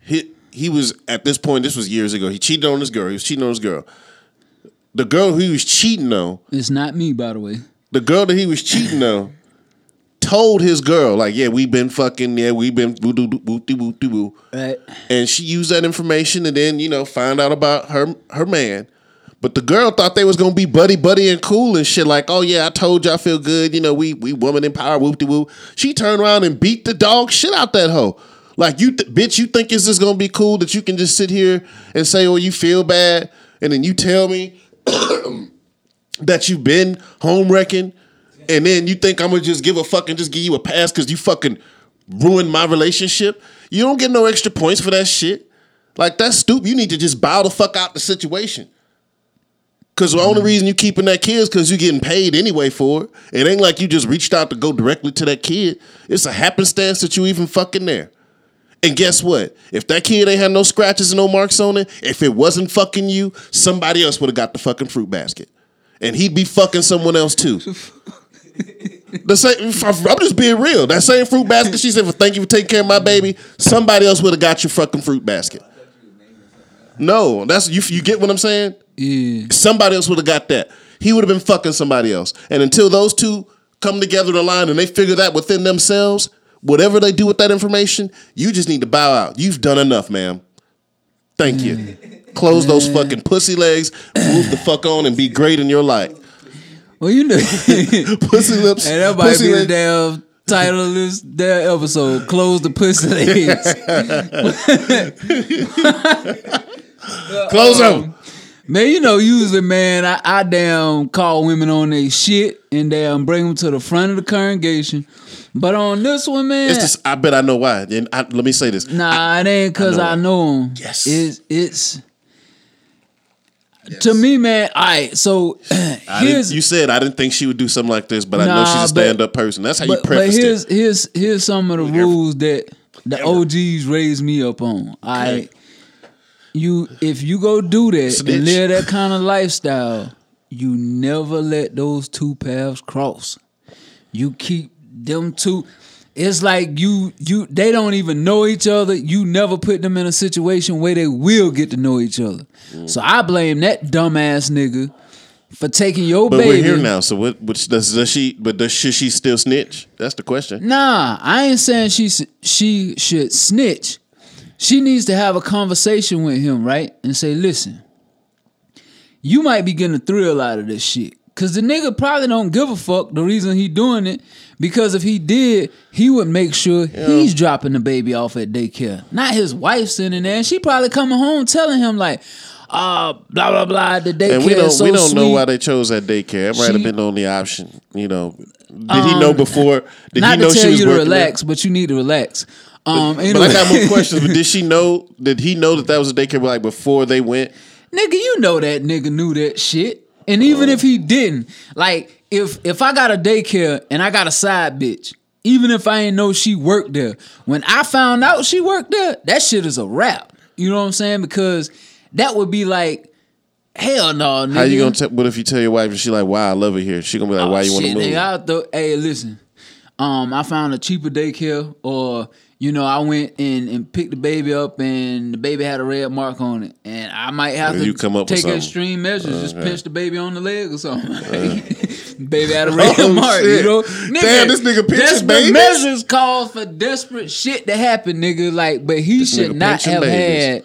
he he was at this point. This was years ago. He cheated on his girl. He was cheating on his girl. The girl who he was cheating on, It's not me, by the way. the girl that he was cheating on, told his girl like, "Yeah, we've been fucking. Yeah, we've been woo doo doo woo doo woo doo woo." Right. and she used that information and then you know find out about her her man but the girl thought they was gonna be buddy buddy and cool and shit like oh yeah i told you i feel good you know we we woman in power whoop de woo she turned around and beat the dog shit out that hoe like you th- bitch you think it's just gonna be cool that you can just sit here and say oh you feel bad and then you tell me (clears throat) that you've been home wrecking and then you think I'm gonna just give a fuck and just give you a pass because you fucking ruined my relationship. You don't get no extra points for that shit. Like that's stupid. You need to just bow the fuck out the situation. Cause the only mm-hmm. reason you keeping that kid is because you're getting paid anyway for it. It ain't like you just reached out to go directly to that kid. It's a happenstance that you even fucking there. And guess what? If that kid ain't had no scratches and no marks on it, if it wasn't fucking you, somebody else would have got the fucking fruit basket. And he'd be fucking someone else too. The same, I'm just being real. That same fruit basket she said, "For thank you for taking care of my baby." Somebody else would have got your fucking fruit basket. No, that's you. You get what I'm saying? Yeah. Somebody else would have got that. He would have been fucking somebody else. And until those two come together to line and they figure that within themselves, whatever they do with that information, you just need to bow out. You've done enough, ma'am. Thank you. Close those fucking pussy legs, move the fuck on, and be great in your life. Well, you know, (laughs) Pussy lips. and that might be the damn title of this damn episode. Close the pussy legs. (laughs) (laughs) Close them. Um, man, you know, usually, man, I, I damn call women on their shit and damn bring them to the front of the congregation. But on this one, man, It's just, I bet I know why. And I, let me say this. nah, it ain't because I I know him. Yes. It's, it's to me, man, all right, so (clears throat) here's you said I didn't think she would do something like this, but I know she's a stand up person. That's how you but, but here's it. here's here's some of the rules that the OGs raised me up on. All right. You if you go do that Snitch. and live that kind of lifestyle, you never let those two paths cross. You keep them two. It's like you you they don't even know each other. You never put them in a situation where they will get to know each other. Mm. So I blame that dumbass nigga for taking your But baby. we're here now, so what? Which does, does she? But does should she still snitch? That's the question. Nah, I ain't saying she she should snitch. She needs to have a conversation with him, right? And say, listen, you might be getting a thrill out of this shit. Cause the nigga probably don't give a fuck the reason he doing it. Because if he did, he would make sure he's dropping the baby off at daycare. Not his wife sitting there. And she probably coming home telling him like, uh, blah blah blah. The daycare And we don't so we don't know why they chose that daycare. It might have been the only option. You know, did he know before? Did Not he know to tell she was you to there? relax, but you need to relax. Um, But anyway. I got more (laughs) questions. But did she know? Did he know that that was a daycare like before they went? Nigga, you know that nigga knew that shit. And even if he didn't, like if if I got a daycare and I got a side bitch, even if I ain't know she worked there, when I found out she worked there, that shit is a wrap. You know what I'm saying? Because that would be like, hell no, nigga. How you gonna tell? What if you tell your wife and she like, "Wow, I love it here"? She gonna be like, "Why Oh, you want to move?" Nigga, thought, hey, listen, um, I found a cheaper daycare, or you know, I went and, and picked the baby up, and the baby had a red mark on it, and I might have to you come up take extreme measures, just Okay. pinch the baby on the leg or something. Uh-huh. (laughs) baby had a red (laughs) Oh, mark, shit. you know. Damn, this nigga pinches babies? measures call for desperate shit to happen, nigga. Like, but he This should not have babies.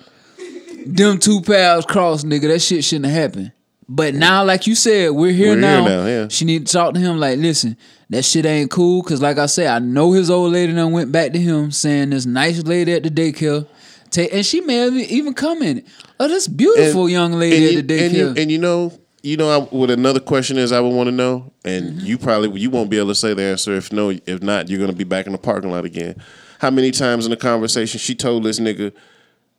had them two pals crossed, nigga. That shit shouldn't have happened. But now, like you said, we're here We're here now. now, yeah. She need to talk to him. Like, listen, that shit ain't cool. Cause like I said, I know his old lady done went back to him saying this nice lady at the daycare. Ta- and she may have even come in. Oh, this beautiful young lady and at you, the daycare. and you, and you know, you know I, what another question is I would want to know, and Mm-hmm. you probably you won't be able to say the answer. If no, if not, you're gonna be back in the parking lot again. How many times in the conversation she told this nigga,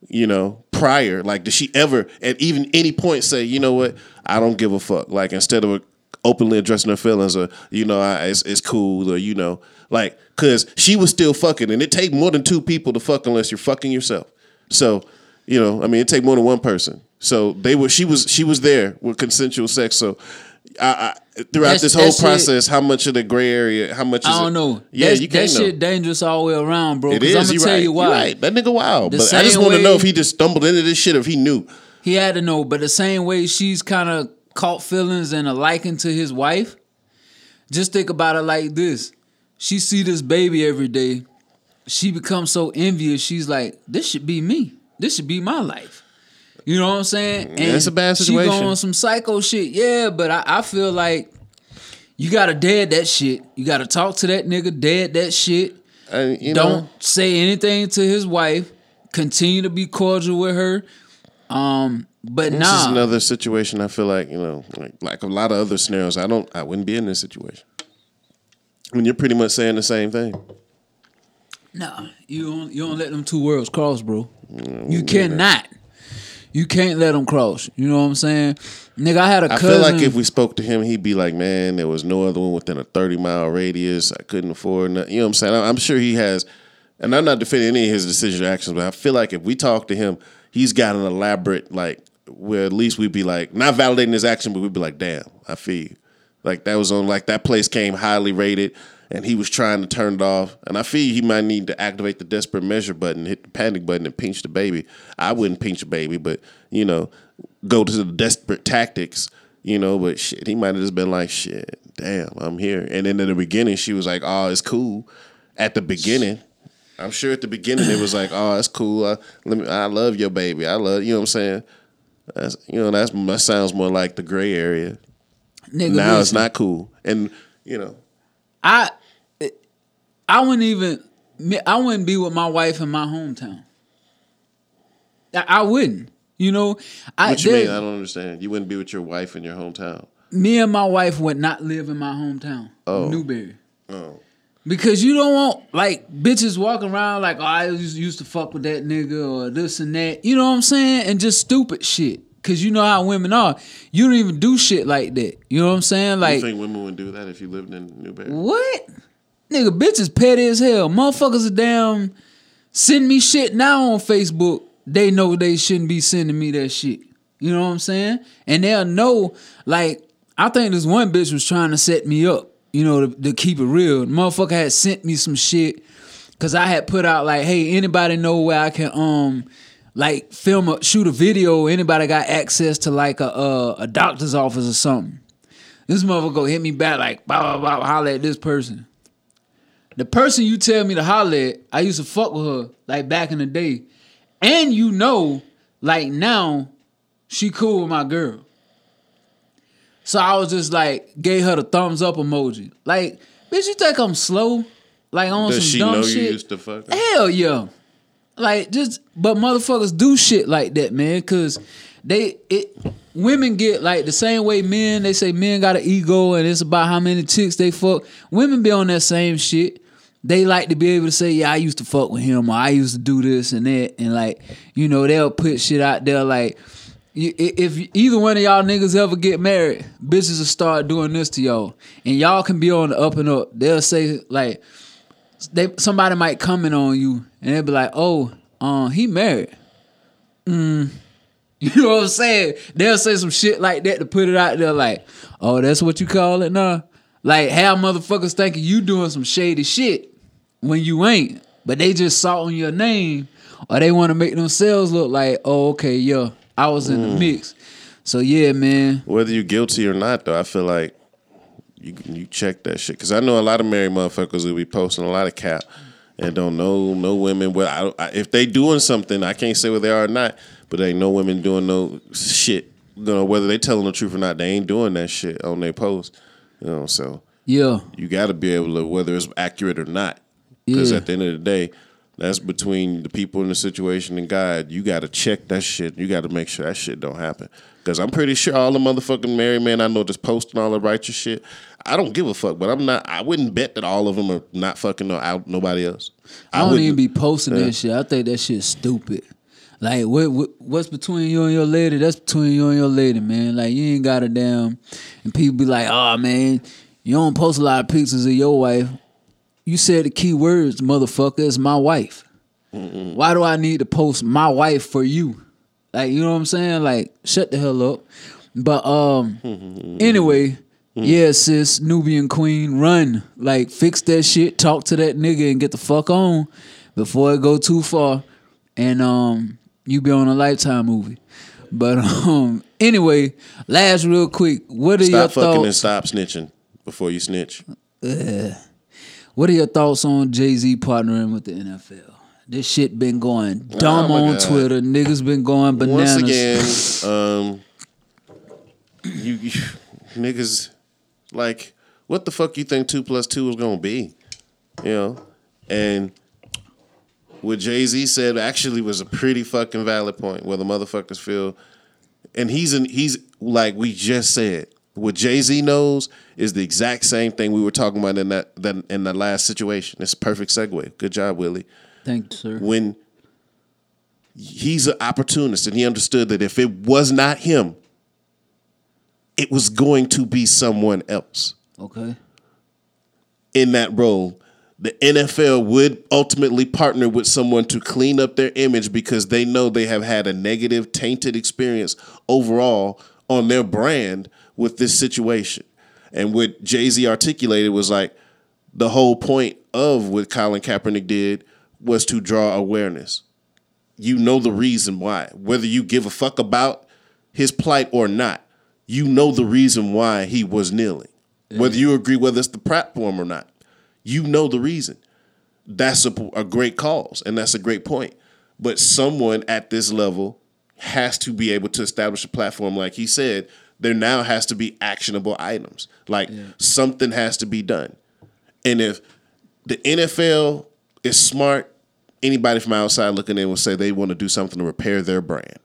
you know, prior, like did she ever at even any point say, you know what, I don't give a fuck, like instead of openly addressing her feelings or you know I, it's, it's cool or you know like because she was still fucking and it take more than two people to fuck unless you're fucking yourself. So you know i mean it take more than one person. So they were she was she was there with consensual sex. So I, I throughout That's- this whole that shit- process how much of the gray area how much is I don't it? know. yeah That's- you that can't know. shit dangerous all the way around, bro. it Because I'm gonna tell right. you why. right. That nigga wild. The but i just want to know if he just stumbled into this shit or if he knew He had to know, but the same way she's kind of caught feelings and a liking to his wife. Just think about it like this: she see this baby every day. She becomes so envious. She's like, "This should be me. This should be my life." You know what I'm saying? And it's a bad She situation. go on some psycho shit, yeah. But I, I feel like you gotta dead that shit. You gotta talk to that nigga, dead that shit. you Don't know say anything to his wife. Continue to be cordial with her. Um, but this nah, is another situation i feel like you know like, like a lot of other scenarios i don't i wouldn't be in this situation when you're pretty much saying the same thing nah, you don't you don't let them two worlds cross, bro. Mm, You cannot. You can't let them cross. You know what I'm saying, nigga? I had a I cousin. feel like if we spoke to him, he'd be like, "Man, there was no other one within a thirty mile radius. I couldn't afford." Nothing. You know what I'm saying? I'm sure he has, and I'm not defending any of his decisions or actions, but I feel like if we talk to him, he's got an elaborate like where at least we'd be like not validating his action, but we'd be like, "Damn, I feel you." Like that was on like that place came highly rated. And he was trying to turn it off, and I feel he might need to activate the desperate measure button, hit the panic button, and pinch the baby. I wouldn't pinch a baby, but you know, go to the desperate tactics you know, but shit, he might have just been like, shit, damn, I'm here. And then in the beginning, she was like, oh, it's cool. At the beginning, I'm sure at the beginning it was like, oh, it's cool. I, let me, I love your baby. I love, you know what I'm saying? That's, you know, that's that sounds more like the gray area. nigga, now it's not cool, and you know, I I wouldn't even I wouldn't be with my wife in my hometown. I, I wouldn't. You know, I, what you there- mean? I don't understand. You wouldn't be with your wife in your hometown. me and my wife would not live in my hometown, Oh. Newberry. Oh, Because you don't want like bitches walking around like oh, I used to fuck with that nigga or this and that. You know what I'm saying? And just stupid shit. Cause you know how women are. You don't even do shit like that. You know what I'm saying? Like, you think women would do that if you lived in Newberry? what? Nigga, bitches petty as hell. Motherfuckers are damn send me shit now on Facebook. They know they shouldn't be sending me that shit. You know what I'm saying? And they'll know, like, I think this one bitch was trying to set me up, you know, to, to keep it real. The motherfucker had sent me some shit because I had put out like, hey, anybody know where I can um like film a shoot a video? Anybody got access to like a a, a doctor's office or something? This motherfucker go hit me back like, blah, blah, blah, holler at this person. The person you tell me to holler at, I used to fuck with her like back in the day. And you know, like now, she cool with my girl. So I was just like, gave her the thumbs up emoji. Like, bitch, you think I'm slow? Like on Does some she dumb know shit? you used to fuck? her? Hell yeah. Like just but motherfuckers do shit like that, man, cause they it women get like the same way men, they say men got an ego and it's about how many chicks they fuck. Women be on that same shit. They like to be able to say, Yeah, I used to fuck with him or I used to do this and that and like, you know, they'll put shit out there like if either one of y'all niggas ever get married, bitches will start doing this to y'all. And y'all can be on the up and up. They'll say like they somebody might comment on you and they'll be like, "Oh, um, he married." Mm, (laughs) you know what I'm saying? They'll say some shit like that to put it out there, like, oh, that's what you call it nah." Like, how motherfuckers thinking you doing some shady shit when you ain't, but they just saw on your name, or they want to make themselves look like, oh, okay, yeah, I was in the mm. mix. So yeah, man. Whether you're guilty or not, though, I feel like you you check that shit because I know a lot of married motherfuckers will be posting a lot of cap and don't know no women. Well, I, I, if they doing something, I can't say where they are or not, but ain't no women doing no shit. You know whether they telling the truth or not, they ain't doing that shit on their post. You know, so Yeah, you got to be able to whether it's accurate or not. Because Yeah. at the end of the day, that's between the people in the situation and God. You got to check that shit. You got to make sure that shit don't happen. Because I'm pretty sure all the motherfucking married men I know just posting all the righteous shit. I don't give a fuck, but I'm not. I wouldn't bet that all of them are not fucking no, out nobody else. I, don't wouldn't- even be posting Yeah. that shit. I think that shit's stupid. Like what, what what's between you and your lady? That's between you and your lady, man. Like you ain't got a damn. And people be like, oh man, you don't post a lot of pictures of your wife. You said the key words, motherfucker. It's my wife. Why do I need to post my wife for you? Like you know what I'm saying? Like shut the hell up. But um, anyway. Yeah, sis, Nubian queen, run. Like, fix that shit, talk to that nigga and get the fuck on before it go too far. And um, you be on a lifetime movie. But (laughs) um, anyway, last real quick, what are your thoughts? Stop fucking and stop snitching before you snitch. What are your thoughts on Jay Z partnering with the NFL? This shit been going dumb Oh on God. Twitter. Niggas been going bananas. Once again, (laughs) um, you, you niggas like what the fuck you think two plus two is gonna be? You know, and what Jay Z said actually was a pretty fucking valid point. Where the motherfuckers feel, and he's in, he's like we just said. What Jay Z knows is the exact same thing we were talking about in that, that in the last situation. It's a perfect segue. Good job, Willie Thank you, sir. when he's an opportunist and he understood that if it was not him, it was going to be someone else Okay. in that role. The NFL would ultimately partner with someone to clean up their image because they know they have had a negative, tainted experience overall on their brand with this situation. And what Jay Z articulated was like the whole point of what Colin Kaepernick did was to draw awareness. You know the reason why. Whether you give a fuck about his plight or not, you know the reason why he was kneeling. Whether you agree whether it's the platform or not, you know the reason. That's a, a great cause and that's a great point. But someone at this level has to be able to establish a platform. Like he said, there now has to be actionable items. Like something has to be done. And if the NFL is smart, anybody from outside looking in will say they want to do something to repair their brand.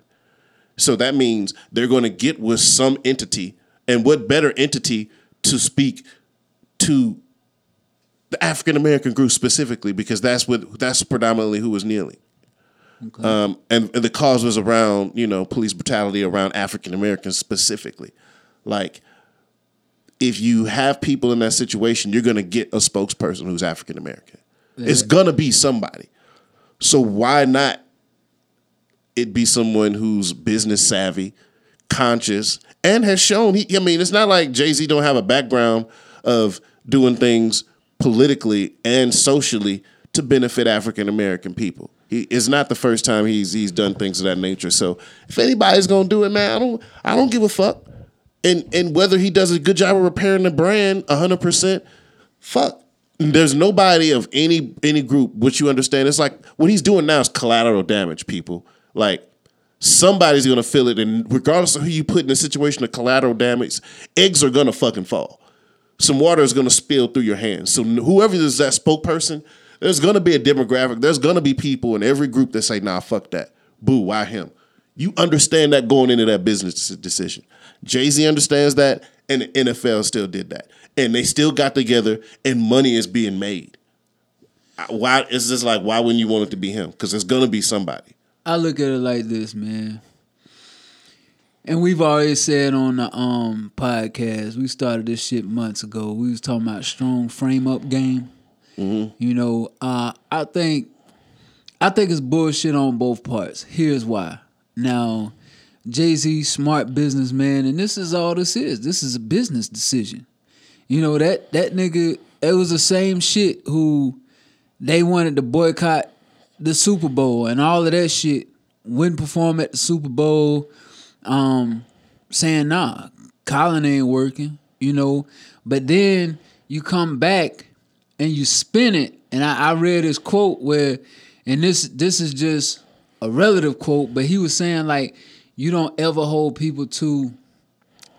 So that means they're going to get with some entity, and what better entity to speak to the African American group specifically, because that's what that's predominantly who was kneeling. Um, and, and the cause was around, you know, police brutality around African Americans specifically. Like, if you have people in that situation, you're going to get a spokesperson who's African American. It's going to be somebody. So why not it be someone who's business savvy, conscious, and has shown he I mean, it's not like Jay-Z don't have a background of doing things politically and socially to benefit African American people. He it's not the first time he's he's done things of that nature. So if anybody's gonna do it, man, I don't I don't give a fuck. And and whether he does a good job of repairing the brand hundred percent, fuck. There's nobody of any any group which you understand. It's like what he's doing now is collateral damage, people. Like somebody's gonna feel it, and regardless of who you put in a situation of collateral damage, eggs are gonna fucking fall. Some water is gonna spill through your hands. So whoever is that spokesperson, there's gonna be a demographic. There's gonna be people in every group that say, "Nah, fuck that. Boo, why him?" You understand that going into that business decision. Jay Z understands that, and the NFL still did that, and they still got together, and money is being made. Why? It's just like, why wouldn't you want it to be him? Because it's gonna be somebody. I look at it like this, man. And we've already said on the um podcast, we started this shit months ago. We was talking about strong frame up game. You know, uh, I think I think it's bullshit on both parts. Here's why. Now, Jay Z, smart businessman, and this is all this is. This is a business decision. You know that that nigga. It was the same shit who they wanted to boycott the Super Bowl and all of that shit. Wouldn't perform at the Super Bowl, um, saying nah, Colin ain't working. You know, but then you come back and you spin it. And I, I read this quote where, and this this is just a relative quote, but he was saying like, you don't ever hold people to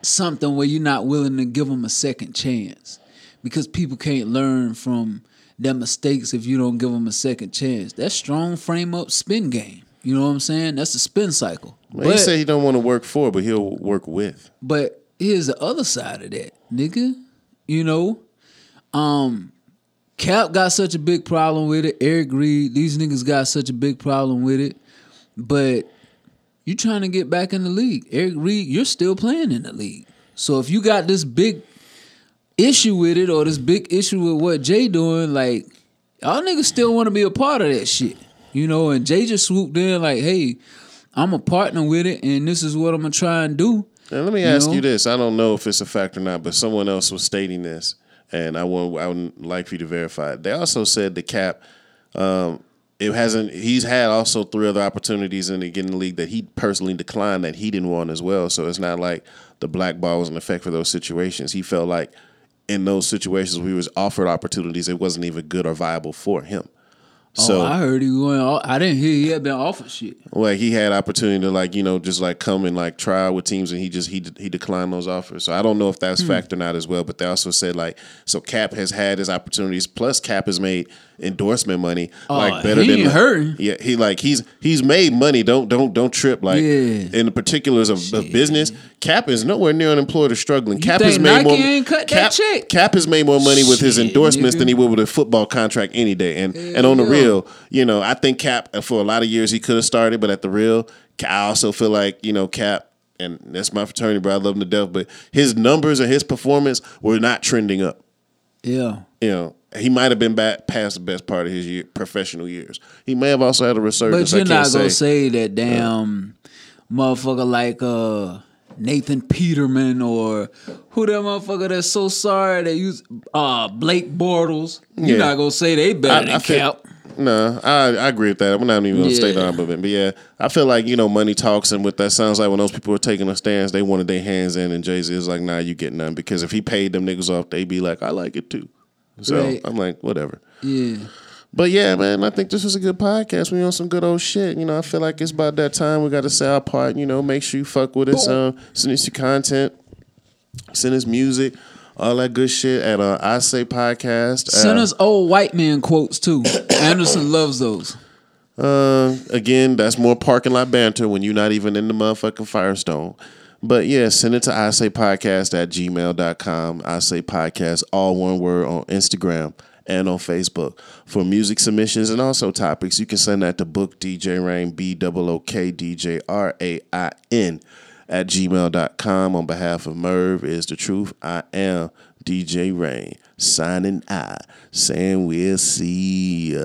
something where you're not willing to give them a second chance because people can't learn from their mistakes if you don't give them a second chance. That's strong frame up spin game. You know what I'm saying? That's the spin cycle. Man, he said he don't want to work for, but he'll work with. But here's the other side of that, nigga. You know, um, Cap got such a big problem with it. Eric Reid, these niggas got such a big problem with it. But you trying to get back in the league. Eric Reid, you're still playing in the league. So if you got this big issue with it or this big issue with what Jay doing, like y'all niggas still want to be a part of that shit. You know, and Jay just swooped in like, hey, I'm a partner with it and this is what I'm gonna try and do. And let me You ask know? you this: I don't know if it's a fact or not, but someone else was stating this, and I want I would like for you to verify. it. They also said the cap. Um, it hasn't. He's had also three other opportunities in the getting the league that he personally declined that he didn't want as well. So it's not like the black ball was in effect for those situations. He felt like in those situations where he was offered opportunities, it wasn't even good or viable for him. So oh, I heard he went. off- I didn't hear he had been offered shit. Well, he had opportunity to like you know just like come and like try with teams and he just he he declined those offers so i don't know if Hmm. that's fact or not as well but they also said like so cap has had his opportunities plus cap has made endorsement money oh, like better than ain't hurting. yeah he like he's he's made money don't don't don't trip like Yeah. in the particulars of, of business cap is nowhere near unemployed or struggling cap has made Nike more ain't cut that cap, check? cap has made more money with his Shit, endorsements than he would with a football contract any day and and on the yeah. real you know, I think Cap for a lot of years he could have started, but at the real, I also feel like you know Cap, and that's my fraternity, bro. I love him to death, but his numbers and his performance were not trending up. Yeah. You know, he might have been back past the best part of his year, professional years. He may have also had a resurgence. But you're I not gonna say. say that damn motherfucker like uh Nathan Peterman or who that motherfucker that's so sorry that use uh Blake Bortles. You're Yeah. not gonna say they better than feel- Cap. No, I, I agree with that. I'm not even gonna stay Yeah. on it, but yeah, I feel like you know money talks, and what that sounds like when those people are taking a stance, they wanted their hands in, and Jay Z is like, "Nah, you get none," because if he paid them niggas off, they'd be like, "I like it too." So Right. I'm like, whatever. Yeah. But yeah, man, I think this was a good podcast. We on some good old shit. You know, I feel like it's about that time. We got to say our part. You know, make sure you fuck with us. Um, send us your content, send us music, all that good shit at uh, I Say Podcast. Send Uh, us old white man quotes too. (coughs) Anderson loves those. Uh, again, that's more parking lot banter when you're not even in the motherfucking Firestone. But yeah, send it to I say podcast at gmail.com. I say podcast, all one word on Instagram and on Facebook. For music submissions and also topics, you can send that to book DJ Rain, B O O K D J R A I N at gmail.com. On behalf of Merv is the truth. I am DJ Rain, signing I, saying we'll see ya.